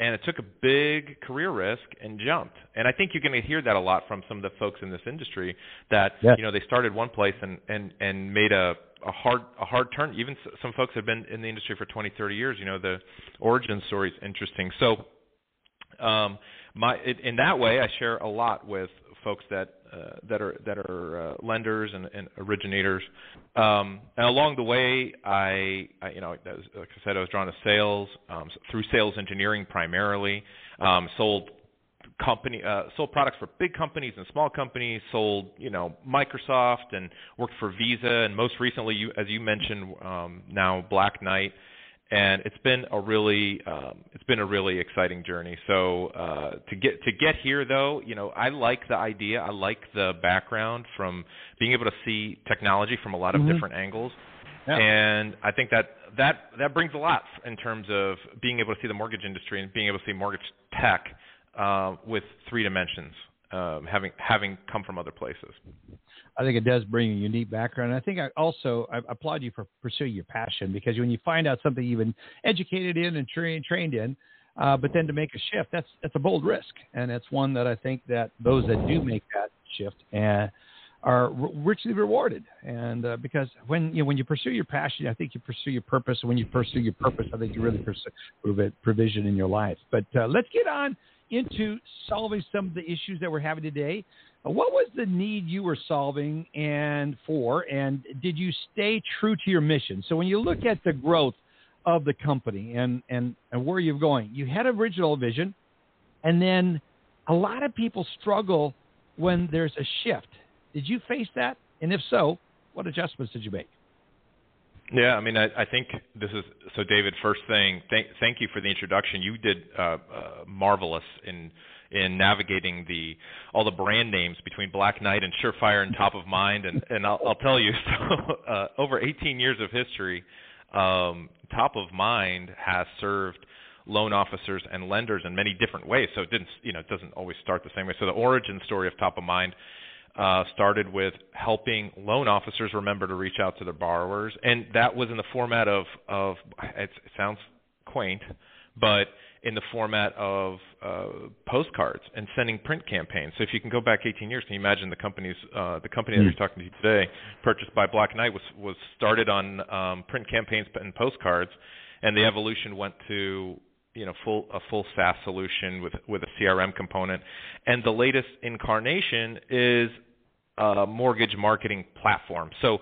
And it took a big career risk and jumped. And I think you're going to hear that a lot from some of the folks in this industry that Yeah. you know they started one place and and and made a a hard a hard turn. Even some folks have been in the industry for 20, 30 years. You know, the origin story is interesting. So um, my it, in that way, I share a lot with folks that that are that are uh, lenders and, and originators. Um, and along the way, I, I you know as, like I said, I was drawn to sales um, through sales engineering primarily. Um, sold company uh, sold products for big companies and small companies. Sold you know Microsoft and worked for Visa and most recently, you, as you mentioned, um, now Black Knight. And it's been a really um, it's been a really exciting journey. So uh, to get to get here though, you know I like the idea. I like the background from being able to see technology from a lot of Mhm. different angles. Yeah. And I think that that that brings a lot in terms of being able to see the mortgage industry and being able to see mortgage tech uh, with three dimensions, um, having having come from other places. I think it does bring a unique background. I think I also I applaud you for pursuing your passion because when you find out something you've been educated in and trained trained in, uh, but then to make a shift, that's that's a bold risk, and it's one that I think that those that do make that shift and are richly rewarded. And uh, because when you know, when you pursue your passion, I think you pursue your purpose. And when you pursue your purpose, I think you really pursue provi- provision in your life. But uh, let's get on into solving some of the issues that we're having today. What was the need you were solving and for, and did you stay true to your mission? So when you look at the growth of the company and and and where you're going, you had original vision, and then a lot of people struggle when there's a shift. Did you face that? And if so, what adjustments did you make? Yeah, I mean, I, I think this is so. David, first thing, thank thank you for the introduction. You did uh, uh, marvelous in in navigating the all the brand names between Black Knight and Surefire and Top of Mind, and and I'll, I'll tell you, so uh, over 18 years of history, um, Top of Mind has served loan officers and lenders in many different ways. So it didn't, you know, it doesn't always start the same way. So the origin story of Top of Mind uh, started with helping loan officers remember to reach out to their borrowers, and that was in the format of of it sounds quaint, but in the format of uh, postcards and sending print campaigns. So if you can go back 18 years, can you imagine the company's uh, the company that you're talking to today, purchased by Black Knight, was was started on um, print campaigns and postcards, and the evolution went to you know full a full SaaS solution with with a CRM component, and the latest incarnation is a mortgage marketing platform. So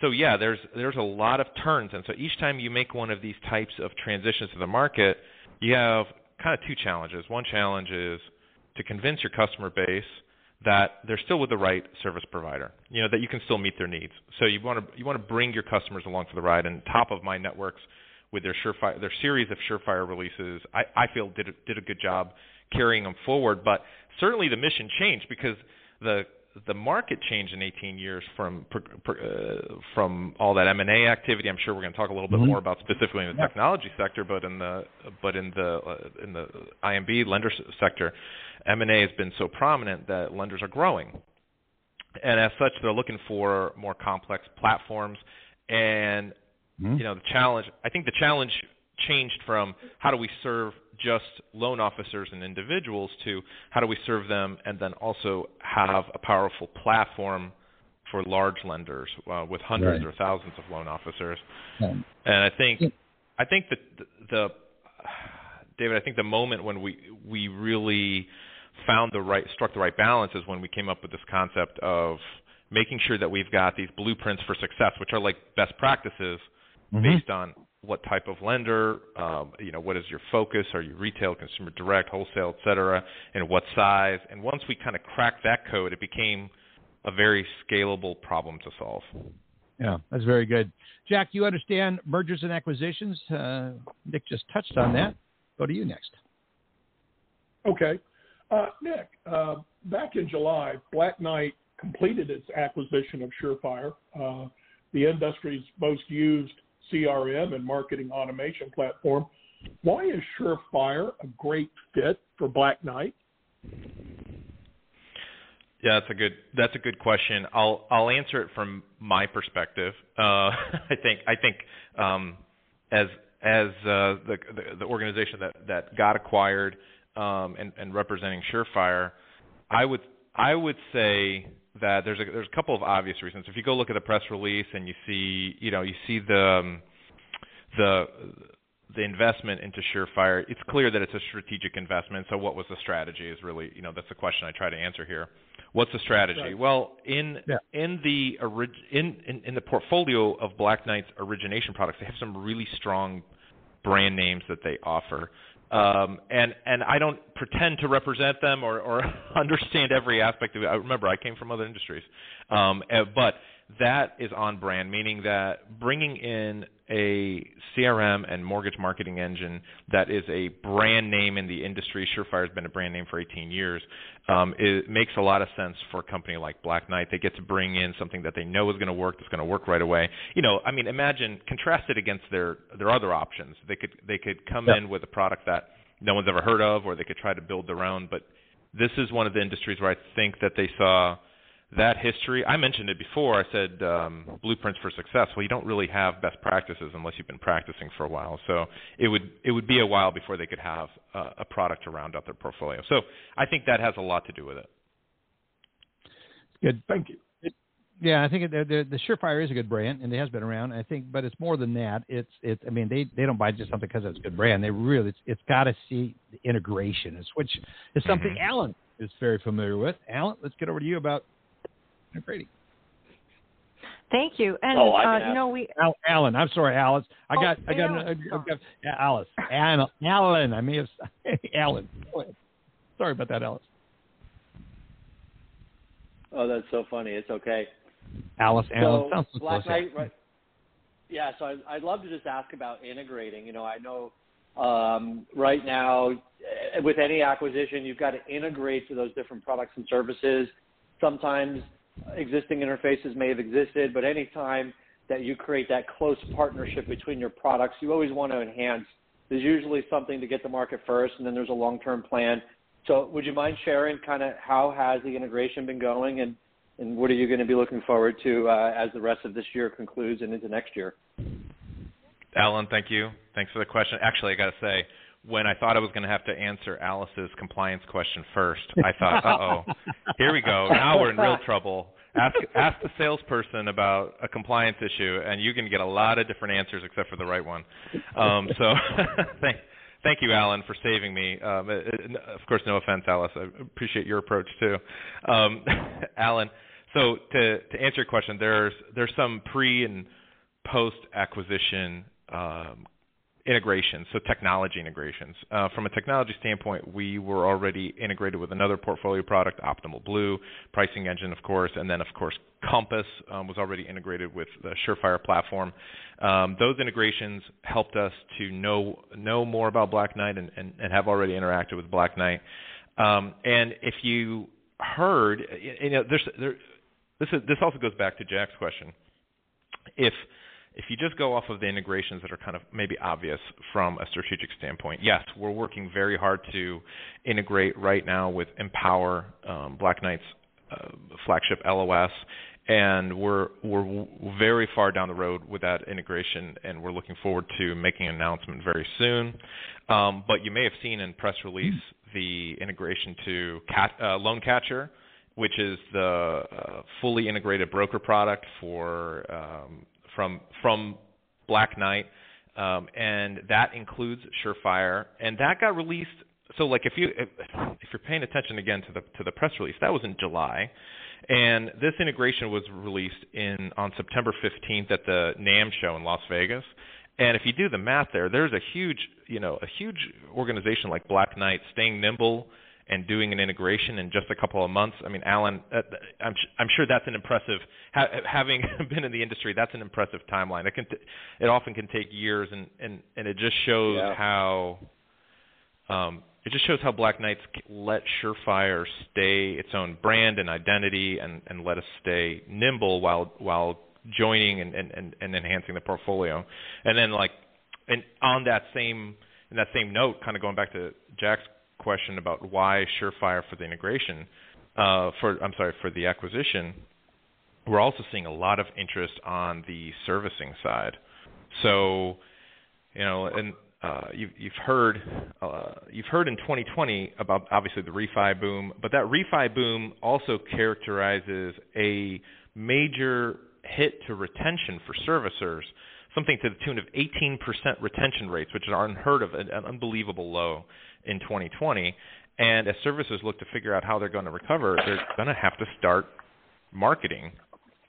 so yeah, there's there's a lot of turns, and so each time you make one of these types of transitions to the market, you have kind of two challenges. One challenge is to convince your customer base that they're still with the right service provider. You know that you can still meet their needs. So you want to you want to bring your customers along for the ride. And top of mind networks with their Surefire their series of Surefire releases, I, I feel did a, did a good job carrying them forward. But certainly the mission changed because the the market changed in 18 years from uh, from all that M&A activity. I'm sure we're going to talk a little bit Mhm. more about specifically in the technology sector, but in the but in the uh, in the IMB lender sector, M&A has been so prominent that lenders are growing, and as such, they're looking for more complex platforms. And Hmm? you know, the challenge. I think the challenge changed from how do we serve just loan officers and individuals to how do we serve them and then also have a powerful platform for large lenders uh, with hundreds Right. or thousands of loan officers. Yeah. And I think I think that the, the David, I think the moment when we we really found the right struck the right balance is when we came up with this concept of making sure that we've got these blueprints for success, which are like best practices Mhm. based on what type of lender, um, you know, what is your focus? Are you retail, consumer direct, wholesale, et cetera, and what size? And once we kind of cracked that code, it became a very scalable problem to solve. Yeah, that's very good. Jack, you understand mergers and acquisitions. Uh, Nick just touched on that. Go to you next. Okay. Uh, Nick, uh, back in July, Black Knight completed its acquisition of Surefire, uh, the industry's most used CRM and marketing automation platform. Why is Surefire a great fit for Black Knight? Yeah, that's a good that's a good question. I'll I'll answer it from my perspective. Uh, I think I think um, as as uh, the, the the organization that that got acquired um, and and representing Surefire, I would I would say that there's a there's a couple of obvious reasons. If you go look at the press release and you see you know you see the um, the the investment into Surefire, it's clear that it's a strategic investment. So what was the strategy is really, you know, that's the question I try to answer here. What's the strategy? Right. Well, in Yeah. in the orig- in, in in the portfolio of Black Knight's origination products, they have some really strong brand names that they offer. Um, and and I don't pretend to represent them or, or understand every aspect of it. I remember I came from other industries, um, eh, but that is on brand, meaning that bringing in a CRM and mortgage marketing engine that is a brand name in the industry. Surefire has been a brand name for 18 years. Um, it makes a lot of sense for a company like Black Knight. They get to bring in something that they know is going to work, that's going to work right away. You know, I mean, imagine contrast it against their their other options. They could they could come in with a product that no one's ever heard of, or they could try to build their own. But this is one of the industries where I think that they saw that history. I mentioned it before. I said um, blueprints for success. Well, you don't really have best practices unless you've been practicing for a while. So it would it would be a while before they could have uh, a product to round out their portfolio. So I think that has a lot to do with it. Good. Thank you. Yeah, I think the, the, the Surefire is a good brand, and it has been around. I think, but it's more than that. It's it's. I mean, they they don't buy just something because it's a good brand. They really it's, it's got to see the integration, which is something mm-hmm. Alan is very familiar with. Alan, let's get over to you about integrating. Thank you. And Oh, I uh, you know we Al, Alan, I'm sorry, Alice. I Oh, got I got, Alan. I got yeah, Alice. Alan, Alan. I may have Alan. Sorry about that, Alice. Oh, that's so funny. It's okay. Alice, Alan. So Sounds so Black close. Knight, right? Yeah, so I, I'd love to just ask about integrating. You know, I know um, right now eh, with any acquisition, you've got to integrate to those different products and services. Sometimes existing interfaces may have existed, but anytime that you create that close partnership between your products, you always want to enhance. There's usually something to get the market first, and then there's a long-term plan. So, would you mind sharing kind of how has the integration been going, and and what are you going to be looking forward to uh, as the rest of this year concludes and into next year? Alan, thank you. Thanks for the question. Actually, I got to say, when I thought I was going to have to answer Alice's compliance question first, I thought, "Uh oh, here we go. Now we're in real trouble." Ask ask the salesperson about a compliance issue, and you can get a lot of different answers except for the right one. Um, so, thank thank you, Alan, for saving me. Um, it, it, of course, no offense, Alice. I appreciate your approach too, um, Alan. So, to to answer your question, there's there's some pre and post acquisition um, integrations, so technology integrations. Uh, from a technology standpoint, we were already integrated with another portfolio product, Optimal Blue, pricing engine, of course, and then, of course, Compass um, was already integrated with the Surefire platform. Um, those integrations helped us to know know more about Black Knight and, and, and have already interacted with Black Knight. Um, and if you heard, you know, there's, there, this is, this also goes back to Jack's question. If if you just go off of the integrations that are kind of maybe obvious from a strategic standpoint, yes, we're working very hard to integrate right now with Empower, um, Black Knight's uh, flagship LOS, and we're we're very far down the road with that integration, and we're looking forward to making an announcement very soon. Um, but you may have seen in press release the integration to cat, uh, Loan Catcher, which is the uh, fully integrated broker product for um, from from Black Knight, um, and that includes Surefire, and that got released. So, like, if you if, if you're paying attention again to the to the press release, that was in July, and this integration was released in on September 15th at the NAMB show in Las Vegas. And if you do the math there, there's a huge, you know, a huge organization like Black Knight staying nimble and doing an integration in just a couple of months. I mean, Alan, uh, I'm I'm sure that's an impressive. Ha- having been in the industry, that's an impressive timeline. It can t- it often can take years, and and and it just shows Yeah. how. Um, it just shows how Black Knights let Surefire stay its own brand and identity, and, and let us stay nimble while while joining and, and, and, and enhancing the portfolio. And then like, and on that same in that same note, kind of going back to Jack's question about why Surefire for the integration, uh, for I'm sorry for the acquisition, we're also seeing a lot of interest on the servicing side. So, you know, and uh, you've, you've heard uh, you've heard in 2020 about obviously the refi boom, but that refi boom also characterizes a major hit to retention for servicers, something to the tune of 18% retention rates, which are unheard of, an, an unbelievable low in 2020. And as services look to figure out how they're going to recover, they're going to have to start marketing.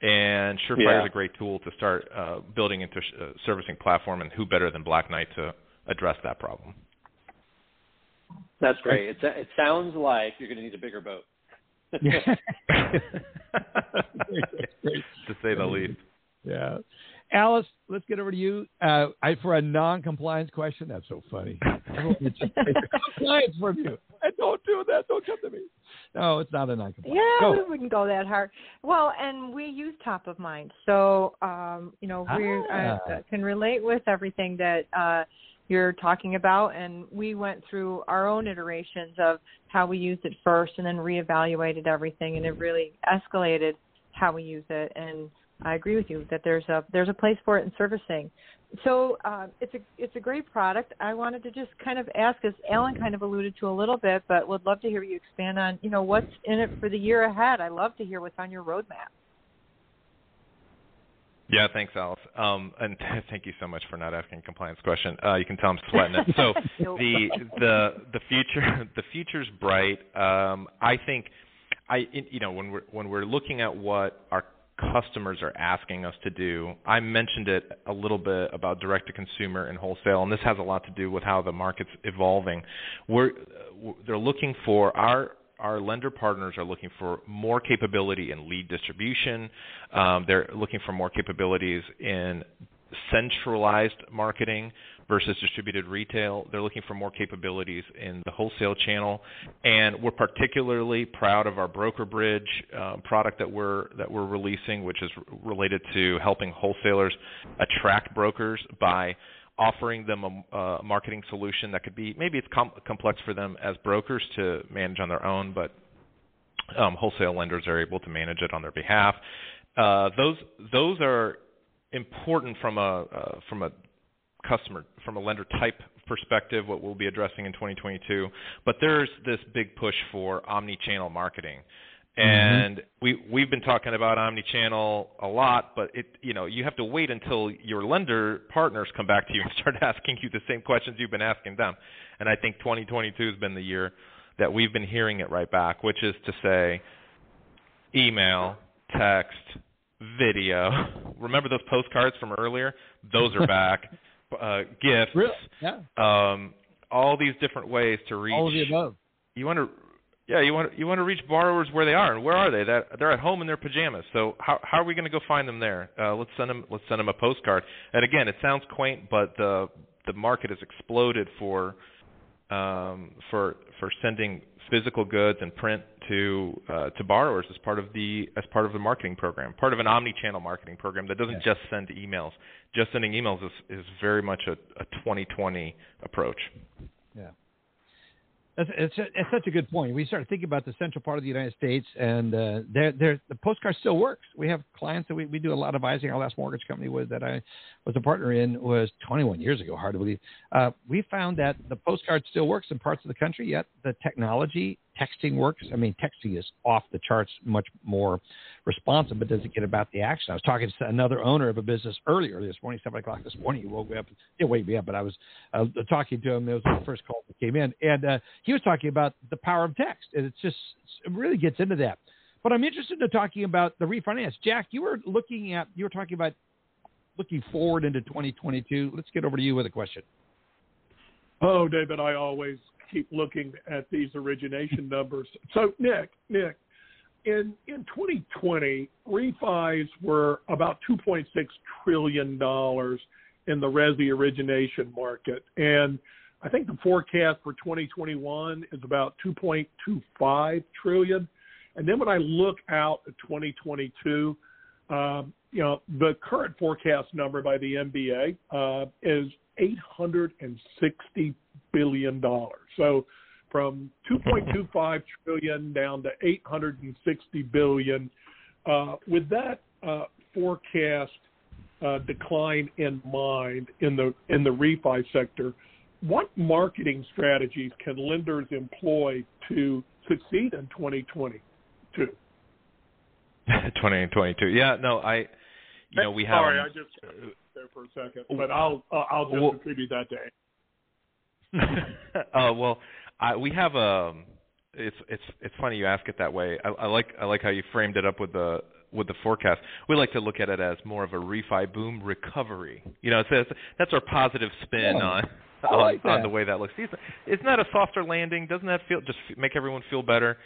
And Surefire Yeah. is a great tool to start uh, building into a servicing platform, and who better than Black Knight to address that problem? That's great. It, it sounds like you're going to need a bigger boat. to say the least. Yeah. Alice, let's get over to you. Uh, I, for a non-compliance question, that's so funny. compliance from you. And don't do that. Don't come to me. No, it's not a non-compliance. Yeah, Go. we wouldn't go that hard. Well, and we use top of mind, so um, you know we Ah. uh, can relate with everything that uh, you're talking about. And we went through our own iterations of how we used it first, and then reevaluated everything, and it really escalated how we use it. And I agree with you that there's a there's a place for it in servicing. So uh, it's a it's a great product. I wanted to just kind of ask, as Alan kind of alluded to a little bit, but would love to hear you expand on you know what's in it for the year ahead. I love to hear what's on your roadmap. Yeah, thanks, Alice. Um, and thank you so much for not asking a compliance question. Uh, you can tell I'm sweating it. So the the the future the future's bright. Um, I think I you know when we're when we're looking at what our customers are asking us to do. I mentioned it a little bit about direct to consumer and wholesale, and this has a lot to do with how the market's evolving. We're they're looking for our our lender partners are looking for more capability in lead distribution. Um, they're looking for more capabilities in centralized marketing versus distributed retail. They're looking for more capabilities in the wholesale channel, and we're particularly proud of our broker bridge uh, product that we're that we're releasing, which is related to helping wholesalers attract brokers by offering them a, a marketing solution that could be maybe it's com- complex for them as brokers to manage on their own, but um, wholesale lenders are able to manage it on their behalf. Uh, those those are important from a uh, from a customer from a lender type perspective what we'll be addressing in 2022 but there's this big push for omni-channel marketing. And mm-hmm. we we've been talking about omni-channel a lot but it you know you have to wait until your lender partners come back to you and start asking you the same questions you've been asking them. And I think 2022 has been the year that we've been hearing it right back which is to say email text video. Remember those postcards from earlier? Those are back uh, gifts, really? yeah. um, all these different ways to reach. All of the above. You want to, yeah, you want you want to reach borrowers where they are, and where are they? That they're at home in their pajamas. So how how are we going to go find them there? Uh, let's send them let's send them a postcard. And again, it sounds quaint, but the the market has exploded for um, for for sending physical goods and print to uh, to borrowers as part of the as part of the marketing program, part of an omni-channel marketing program that doesn't Yeah. just send emails. Just sending emails is is very much a, a 2020 approach. Yeah. That's, it's, it's such a good point. We started thinking about the central part of the United States, and uh, they're, they're, the postcard still works. We have clients that we, we do a lot of advising. Our last mortgage company was that I was a partner in was 21 years ago. Hard to believe. Uh, we found that the postcard still works in parts of the country. Yet the technology, texting works. I mean, texting is off the charts, much more responsive, but doesn't get about the action. I was talking to another owner of a business earlier this morning, seven o'clock this morning. He woke me up. Didn't wake me up, but I was uh, talking to him. It was the first call that came in, and uh, he was talking about the power of text, and it's just it really gets into that. But I'm interested in talking about the refinance. Jack, you were looking at you were talking about looking forward into 2022. Let's get over to you with a question. Oh, David, I always keep looking at these origination numbers. So, Nick, Nick, in in 2020, refis were about 2.6 trillion dollars in the resi origination market, and I think the forecast for 2021 is about 2.25 trillion. And then when I look out at 2022, um, you know, the current forecast number by the MBA uh, is 860 billion dollars. So from 2.25 trillion down to 860 billion. Uh, with that uh, forecast uh, decline in mind in the in the refi sector, what marketing strategies can lenders employ to succeed in 2022? 2022. Yeah, no, I, you know, we have. Sorry, I just there for a second, but I'll uh, I'll just Well- attribute that to uh, well, I, we have a. It's it's it's funny you ask it that way. I, I like I like how you framed it up with the with the forecast. We like to look at it as more of a refi boom recovery. You know, so that's, that's our positive spin Yeah. on on, like on the way that looks. Isn't isn't that a softer landing? Doesn't that feel just make everyone feel better?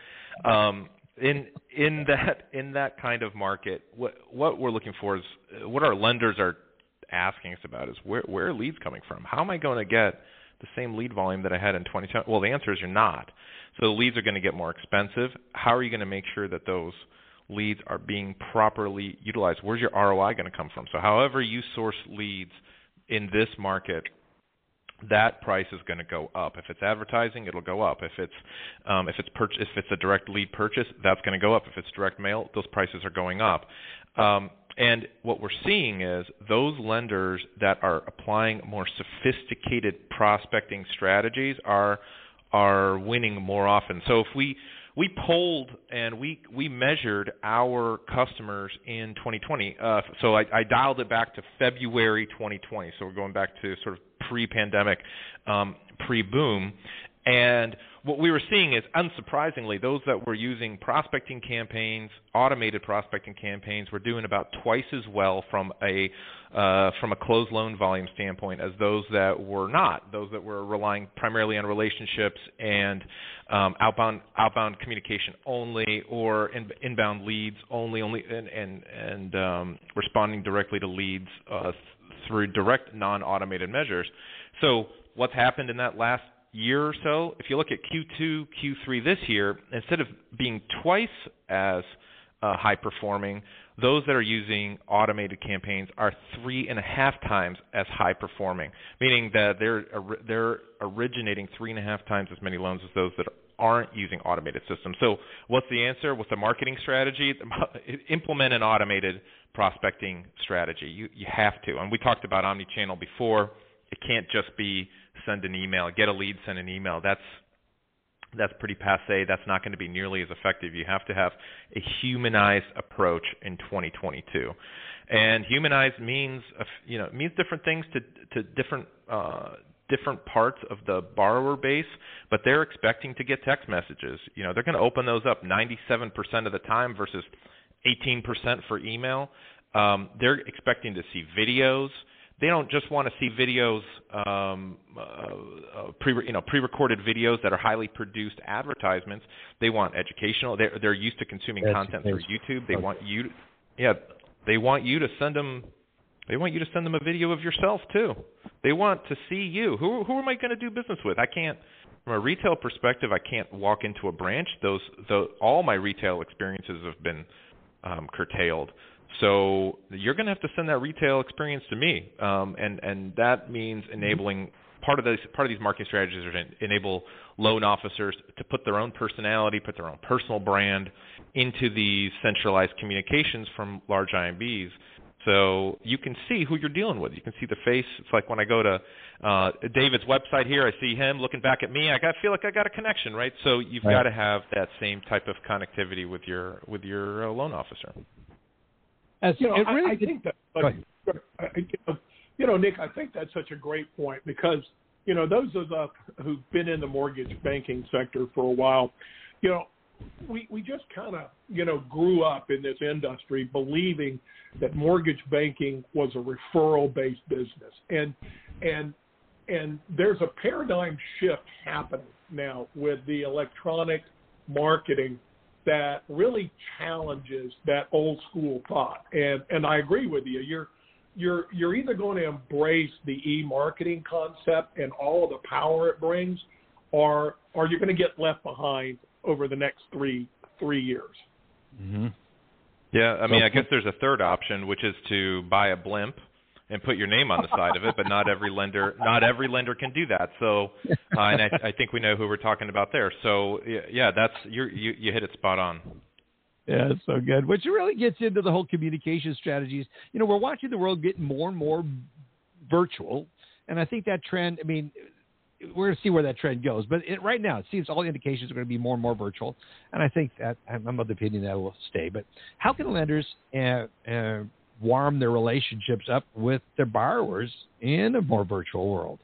Um, in in that in that kind of market, what what we're looking for is what our lenders are asking us about is where where are leads coming from? How am I going to get the same lead volume that I had in 2010? Well, the answer is you're not. So the leads are going to get more expensive. How are you going to make sure that those leads are being properly utilized? Where's your ROI going to come from? So however you source leads in this market, that price is going to go up. If it's advertising, it'll go up. If it's um, if it's purch- if it's a direct lead purchase, that's going to go up. If it's direct mail, those prices are going up. Um, and what we're seeing is those lenders that are applying more sophisticated prospecting strategies are are winning more often. So if we we polled and we we measured our customers in 2020. Uh, so I, I dialed it back to February 2020. So we're going back to sort of pre-pandemic, um, pre-boom, and what we were seeing is, unsurprisingly, those that were using prospecting campaigns, automated prospecting campaigns, were doing about twice as well from a uh, from a closed loan volume standpoint as those that were not. Those that were relying primarily on relationships and um, outbound outbound communication only, or in, inbound leads only, only and and, and um, responding directly to leads uh, through direct non-automated measures. So what's happened in that last year or so, if you look at Q2, Q3 this year, instead of being twice as uh, high performing, those that are using automated campaigns are three and a half times as high performing, meaning that they're they're originating three and a half times as many loans as those that aren't using automated systems. So, what's the answer with the marketing strategy? Implement an automated prospecting strategy. You you have to. And we talked about omni-channel before. It can't just be send an email, get a lead, send an email. That's that's pretty passe. That's not going to be nearly as effective. You have to have a humanized approach in 2022, and humanized means you know means different things to to different uh, different parts of the borrower base. But they're expecting to get text messages. You know they're going to open those up 97% of the time versus 18% for email. Um, they're expecting to see videos they don't just want to see videos, um, uh, uh, pre you know pre-recorded videos that are highly produced advertisements. They want educational. They're they're used to consuming content through YouTube. They want you, to, yeah, they want you to send them. They want you to send them a video of yourself too. They want to see you. Who who am I going to do business with? I can't. From a retail perspective, I can't walk into a branch. Those, the, all my retail experiences have been um, curtailed. So you're going to have to send that retail experience to me, um, and and that means enabling part of this part of these marketing strategies are to enable loan officers to put their own personality, put their own personal brand into these centralized communications from large IMBs. So you can see who you're dealing with. You can see the face. It's like when I go to uh, David's website here, I see him looking back at me. I got feel like I got a connection, right? So you've Right. got to have that same type of connectivity with your with your uh, loan officer. As you know, it I, really I did- think that, Go but, ahead. I- I- you know, Nick, I think that's such a great point because, you know, those of us who've been in the mortgage banking sector for a while, you know, we we just kind of, you know, grew up in this industry believing that mortgage banking was a referral-based business, and and and there's a paradigm shift happening now with the electronic marketing that really challenges that old school thought. And and I agree with you. You're you're you're either going to embrace the e-marketing concept and all of the power it brings, or or you're going to get left behind over the next three three years. Mm-hmm. Yeah, I mean, So- I guess there's a third option, which is to buy a blimp and put your name on the side of it, but not every lender not every lender can do that. So, uh, and I, I think we know who we're talking about there. So, yeah, yeah that's you're, you you hit it spot on. Yeah, it's so good. Which really gets into the whole communication strategies. You know, we're watching the world get more and more virtual, and I think that trend. I mean, we're going to see where that trend goes. But it, right now, it seems all the indications are going to be more and more virtual, and I think that I'm of the opinion that will stay. But how can lenders uh, uh, warm their relationships up with their borrowers in a more virtual world,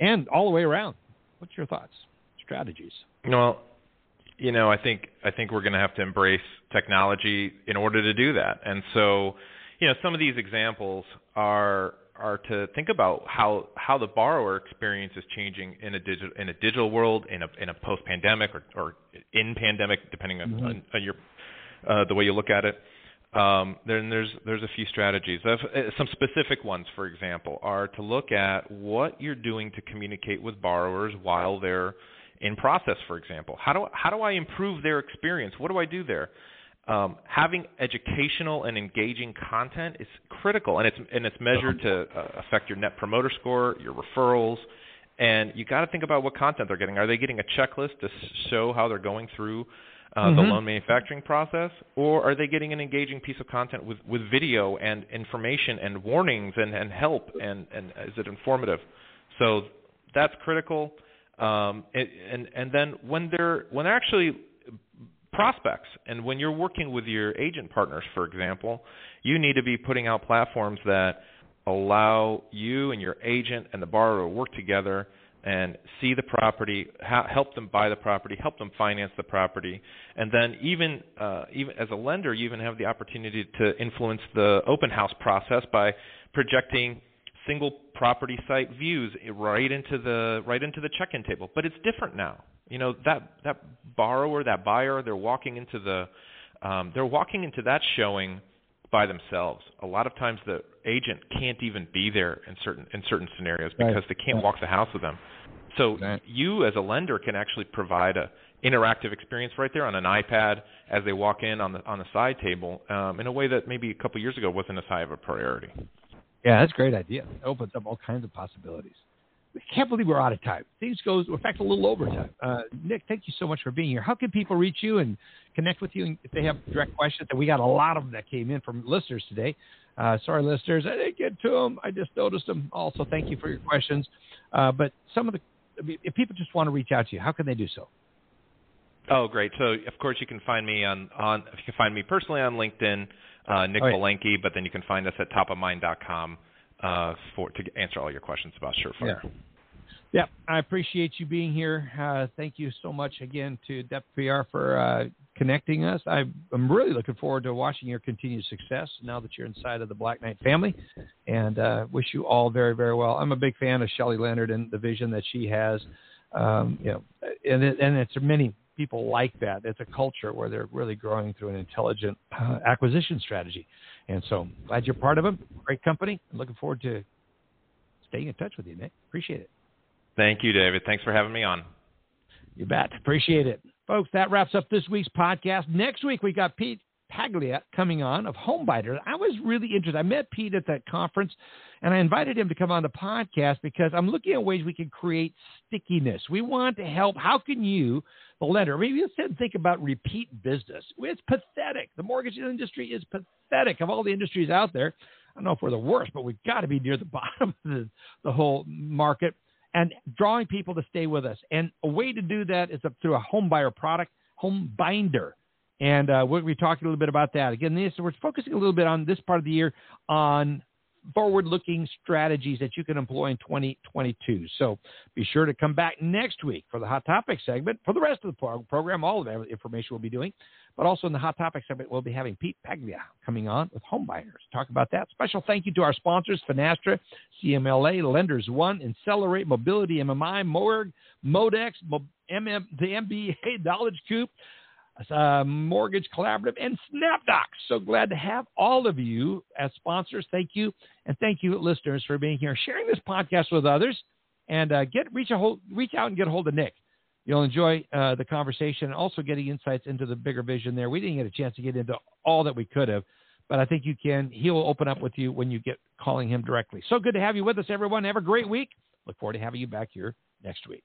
and all the way around? What's your thoughts? Strategies? Well, you know, I think I think we're going to have to embrace technology in order to do that. And so, you know, some of these examples are are to think about how how the borrower experience is changing in a digital in a digital world in a in a post pandemic or, or in pandemic depending on, mm-hmm. on, on your uh, the way you look at it. Um, then there's there's a few strategies. Uh, some specific ones, for example, are to look at what you're doing to communicate with borrowers while they're in process. For example, how do how do I improve their experience? What do I do there? Um, having educational and engaging content is critical, and it's and it's measured to uh, affect your net promoter score, your referrals, and you got to think about what content they're getting. Are they getting a checklist to show how they're going through uh, mm-hmm. the loan manufacturing process, or are they getting an engaging piece of content with, with video and information and warnings and, and help and, and is it informative? So that's critical. Um, and, and and then when they're when they're actually prospects and when you're working with your agent partners, for example, you need to be putting out platforms that allow you and your agent and the borrower to work together and see the property, ha- help them buy the property, help them finance the property, and then even uh, even as a lender, you even have the opportunity to influence the open house process by projecting single property site views right into the right into the check-in table. But it's different now. You know that that borrower, that buyer, they're walking into the um, they're walking into that showing by themselves. A lot of times the agent can't even be there in certain in certain scenarios because right. they can't walk the house with them. So right. you as a lender can actually provide a interactive experience right there on an iPad as they walk in on the on the side table um, in a way that maybe a couple years ago wasn't as high of a priority. Yeah, that's a great idea. It opens up all kinds of possibilities. I can't believe we're out of time. Things goes, in fact, a little overtime. Uh, Nick, thank you so much for being here. How can people reach you and connect with you if they have direct questions? And we got a lot of them that came in from listeners today. Uh, sorry, listeners, I didn't get to them. I just noticed them. Also, thank you for your questions. Uh, but some of the, if people just want to reach out to you, how can they do so? Oh, great. So, of course, you can find me on, on you can find me personally on LinkedIn, uh, Nick oh, yeah. But then you can find us at topofmind.com uh, for to answer all your questions about Surefire. Yeah. Yeah, I appreciate you being here. Uh, thank you so much again to Depth PR for uh, connecting us. I, am really looking forward to watching your continued success now that you're inside of the Black Knight family, and uh, wish you all very, very well. I'm a big fan of Shelley Leonard and the vision that she has. Um, you know, and it, and it's many people like that. It's a culture where they're really growing through an intelligent uh, acquisition strategy. And so glad you're part of them. Great company. I'm looking forward to staying in touch with you, Nick. Appreciate it. Thank you, David. Thanks for having me on. You bet. Appreciate it. Folks, that wraps up this week's podcast. Next week, we got Pete Paglia coming on of HomeBinder. I was really interested. I met Pete at that conference, and I invited him to come on the podcast because I'm looking at ways we can create stickiness. We want to help. How can you, the lender, maybe instead think about repeat business? It's pathetic. The mortgage industry is pathetic. Of all the industries out there, I don't know if we're the worst, but we've got to be near the bottom of the, the whole market and drawing people to stay with us. And a way to do that is through a home buyer product, Home Binder. And uh, we'll be talking a little bit about that. Again, this, we're focusing a little bit on this part of the year on forward looking strategies that you can employ in 2022. So be sure to come back next week for the Hot Topic segment. For the rest of the program, all of the information we'll be doing. But also in the Hot Topic segment, we'll be having Pete Paglia coming on with Homebuyers. Talk about that. Special thank you to our sponsors, Finastra, CMLA, Lenders One, Insellerate, Mobility MMI, Morg, Modex, the MBA Knowledge Coop, uh, Mortgage Collaborative, and SnapDocs. So glad to have all of you as sponsors. Thank you. And thank you, listeners, for being here, sharing this podcast with others. And uh, get reach, a hold, reach out and get a hold of Nick. You'll enjoy uh, the conversation and also getting insights into the bigger vision there. We didn't get a chance to get into all that we could have, but I think you can. He'll open up with you when you get calling him directly. So good to have you with us, everyone. Have a great week. Look forward to having you back here next week.